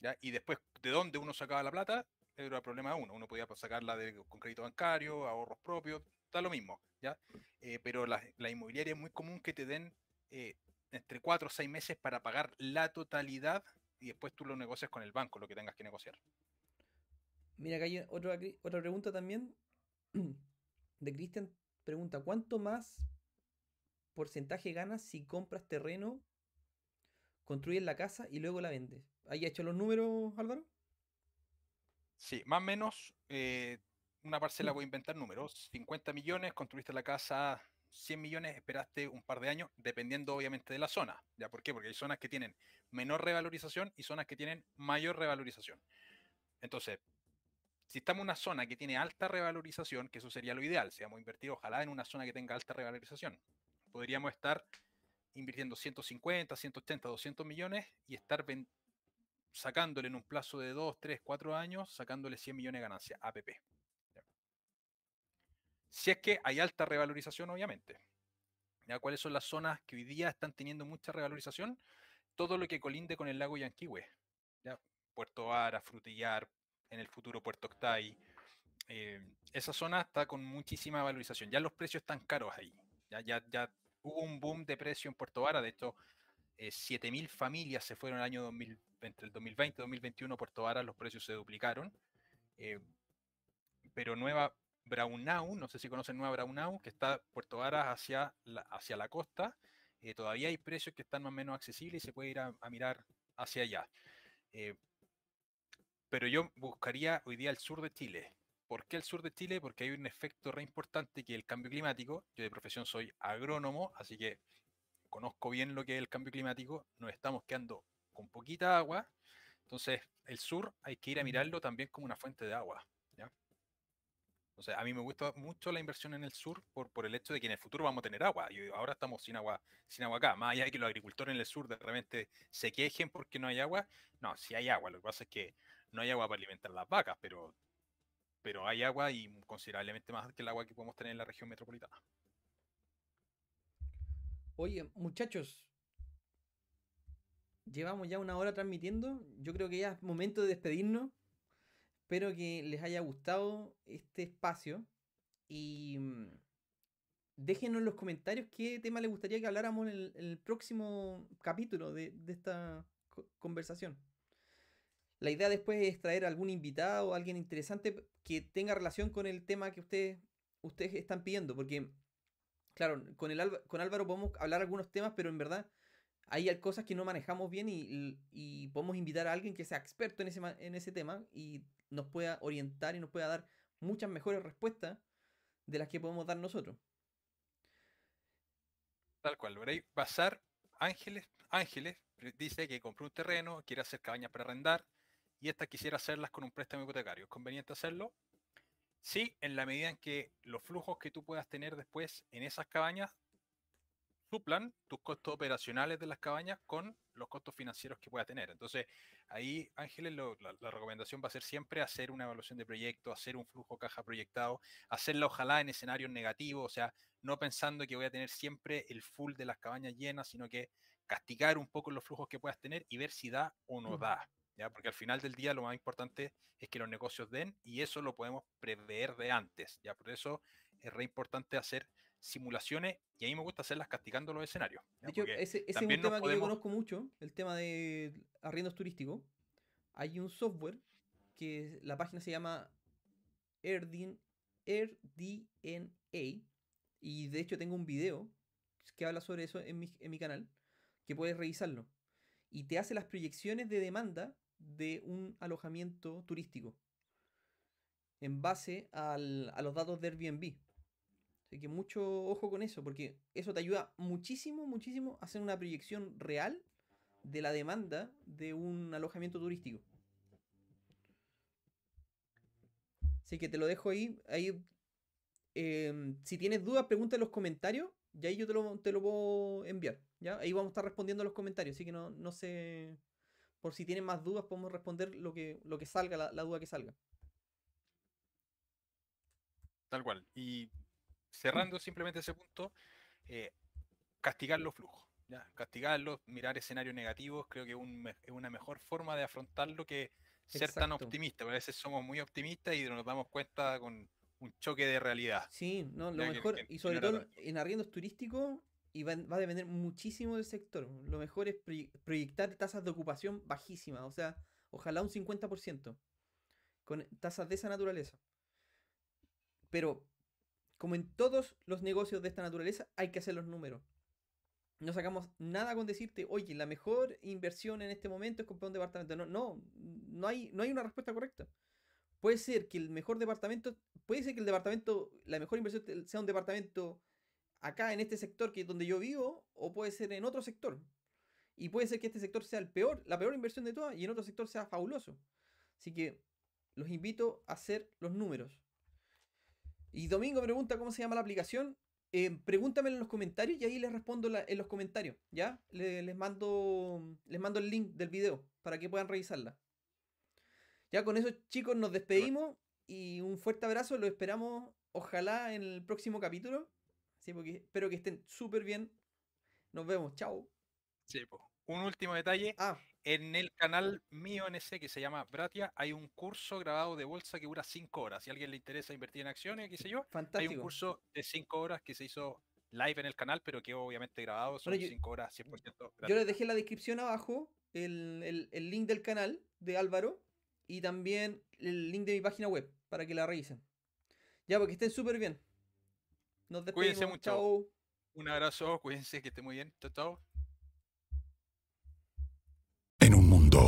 ¿Ya? Y después, ¿de dónde uno sacaba la plata? Era el problema de uno. Uno podía sacarla de, con crédito bancario, ahorros propios, da lo mismo. ¿ya? Eh, pero la, la inmobiliaria es muy común que te den eh, entre 4 o 6 meses para pagar la totalidad y después tú lo negocias con el banco, lo que tengas que negociar. Mira, acá hay otra, cri- otra pregunta también de Cristian. Pregunta, ¿cuánto más porcentaje ganas si compras terreno, construyes la casa y luego la vendes? ¿Hay hecho los números, Álvaro? Sí, más o menos, eh, una parcela voy a inventar números, 50 millones, construiste la casa 100 millones, esperaste un par de años, dependiendo obviamente de la zona. ¿Ya por qué? Porque hay zonas que tienen menor revalorización y zonas que tienen mayor revalorización. Entonces, si estamos en una zona que tiene alta revalorización, que eso sería lo ideal, si vamos a invertir, ojalá en una zona que tenga alta revalorización, podríamos estar invirtiendo 150, 180, 200 millones y estar sacándole en un plazo de 2, 3, 4 años, sacándole 100 millones de ganancia, APP. Si es que hay alta revalorización, obviamente. ¿ya? ¿Cuáles son las zonas que hoy día están teniendo mucha revalorización? Todo lo que colinde con el lago Yanquihue. ¿ya? Puerto Vara, Frutillar, en el futuro Puerto Octay. eh, esa zona está con muchísima valorización. Ya los precios están caros ahí. Ya, ya, hubo un boom de precio en Puerto Vara. De hecho, eh, 7.000 familias se fueron el año 2000, entre el 2020 y 2021 a Puerto Vara, los precios se duplicaron. eh, pero Nueva Braunau, no sé si conocen Nueva Braunau, que está Puerto Varas hacia la, hacia la costa, eh, todavía hay precios que están más o menos accesibles y se puede ir a, a mirar hacia allá. Eh, pero yo buscaría hoy día el sur de Chile. ¿Por qué el sur de Chile? Porque hay un efecto re importante que es el cambio climático. Yo de profesión soy agrónomo, así que conozco bien lo que es el cambio climático. Nos estamos quedando con poquita agua. Entonces, el sur hay que ir a mirarlo también como una fuente de agua. O sea, a mí me gusta mucho la inversión en el sur por, por el hecho de que en el futuro vamos a tener agua. Y ahora estamos sin agua, sin agua acá. Más allá de que los agricultores en el sur de repente se quejen porque no hay agua. No, sí hay agua. Lo que pasa es que no hay agua para alimentar las vacas, pero, pero hay agua y considerablemente más que el agua que podemos tener en la región metropolitana. Oye, muchachos, llevamos ya una hora transmitiendo. Yo creo que ya es momento de despedirnos. Espero que les haya gustado este espacio. Y mm, déjenos en los comentarios qué tema les gustaría que habláramos en el, próximo capítulo de, esta co- conversación. La idea después es traer algún invitado, alguien interesante que tenga relación con el tema que ustedes, ustedes están pidiendo. Porque Claro, con, el con Álvaro podemos hablar algunos temas, pero en verdad hay cosas que no manejamos bien y, y- podemos invitar a alguien que sea experto en ese, en ese tema y nos pueda orientar y nos pueda dar muchas mejores respuestas de las que podemos dar nosotros. Tal cual, veréis, Bazar Ángeles, Ángeles dice que compró un terreno, quiere hacer cabañas para arrendar y esta quisiera hacerlas con un préstamo hipotecario. ¿Es conveniente hacerlo? Sí, en la medida en que los flujos que tú puedas tener después en esas cabañas suplan tus costos operacionales de las cabañas con los costos financieros que puedas tener. Entonces, ahí, Ángeles, lo- la, la recomendación va a ser siempre hacer una evaluación de proyecto, hacer un flujo caja proyectado, hacerla ojalá en escenarios negativos, o sea, no pensando que voy a tener siempre el full de las cabañas llenas, sino que castigar un poco los flujos que puedas tener y ver si da o no Mm. da. ¿ya? Porque al final del día lo más importante es que los negocios den y eso lo podemos prever de antes. ¿ya? Por eso es re importante hacer simulaciones y a mí me gusta hacerlas castigando los escenarios. De hecho, ese, ese es un tema que yo conozco mucho, el tema de arriendos turísticos. Hay un software que la página se llama AirDNA y de hecho tengo un video que habla sobre eso en mi, en mi canal que puedes revisarlo y te hace las proyecciones de demanda de un alojamiento turístico. en base al- a los datos de Airbnb. Que mucho ojo con eso, porque eso te ayuda muchísimo, muchísimo a hacer una proyección real de la demanda de un alojamiento turístico. Así que te lo dejo ahí. ahí em, si tienes dudas, pregunta en los comentarios y ahí yo te lo, te lo puedo enviar. ¿ya? Ahí vamos a estar respondiendo los comentarios, así que no, no sé. Por si tienen más dudas, podemos responder lo que, lo que salga, la duda que salga. Tal cual. Y cerrando simplemente ese punto, eh, castigar los flujos. ¿ya? Castigarlos, mirar escenarios negativos, creo que es un me- es una mejor forma de afrontarlo que ser tan optimista. A veces somos muy optimistas y nos damos cuenta con un choque de realidad. Sí, no, lo Ya mejor, que y sobre todo en arriendos turísticos, y va, va a depender muchísimo del sector. Lo mejor es proye- proyectar tasas de ocupación bajísimas, o sea, ojalá un 50%, con tasas de esa naturaleza. Pero, como en todos los negocios de esta naturaleza, hay que hacer los números. No sacamos nada con decirte, oye, la mejor inversión en este momento es comprar un departamento. No, no, hay, no hay una respuesta correcta. Puede ser que el mejor departamento, puede ser que el departamento, la mejor inversión sea un departamento acá en este sector que es donde yo vivo, o puede ser en otro sector. Y puede ser que este sector sea el peor, la peor inversión de todas, y en otro sector sea fabuloso. Así que los invito a hacer los números. Y Domingo pregunta cómo se llama la aplicación. Eh, pregúntamelo en los comentarios y ahí les respondo la- en los comentarios, ¿ya? Le- les, mando, les mando el link del video para que puedan revisarla. Ya con eso, chicos, nos despedimos y un fuerte abrazo. Lo esperamos, ojalá, en el próximo capítulo. Sí, porque espero que estén súper bien. Nos vemos, chao. Sí. Un último detalle. Ah, En el canal mío en ese que se llama Bratia, hay un curso grabado de bolsa que dura 5 horas. Si a alguien le interesa invertir en acciones, qué sé yo, hay un fantástico. curso de 5 horas que se hizo live en el canal, pero que obviamente grabado son yo- 5 horas 100% Yo les dejé en la descripción abajo el, el- el link del canal de Álvaro y también el link de mi página web para que la revisen. Ya, porque estén súper bien. Nos Cuídense despedimos. mucho. Chao. Un abrazo, cuídense, que estén muy bien. Chao, chao. En un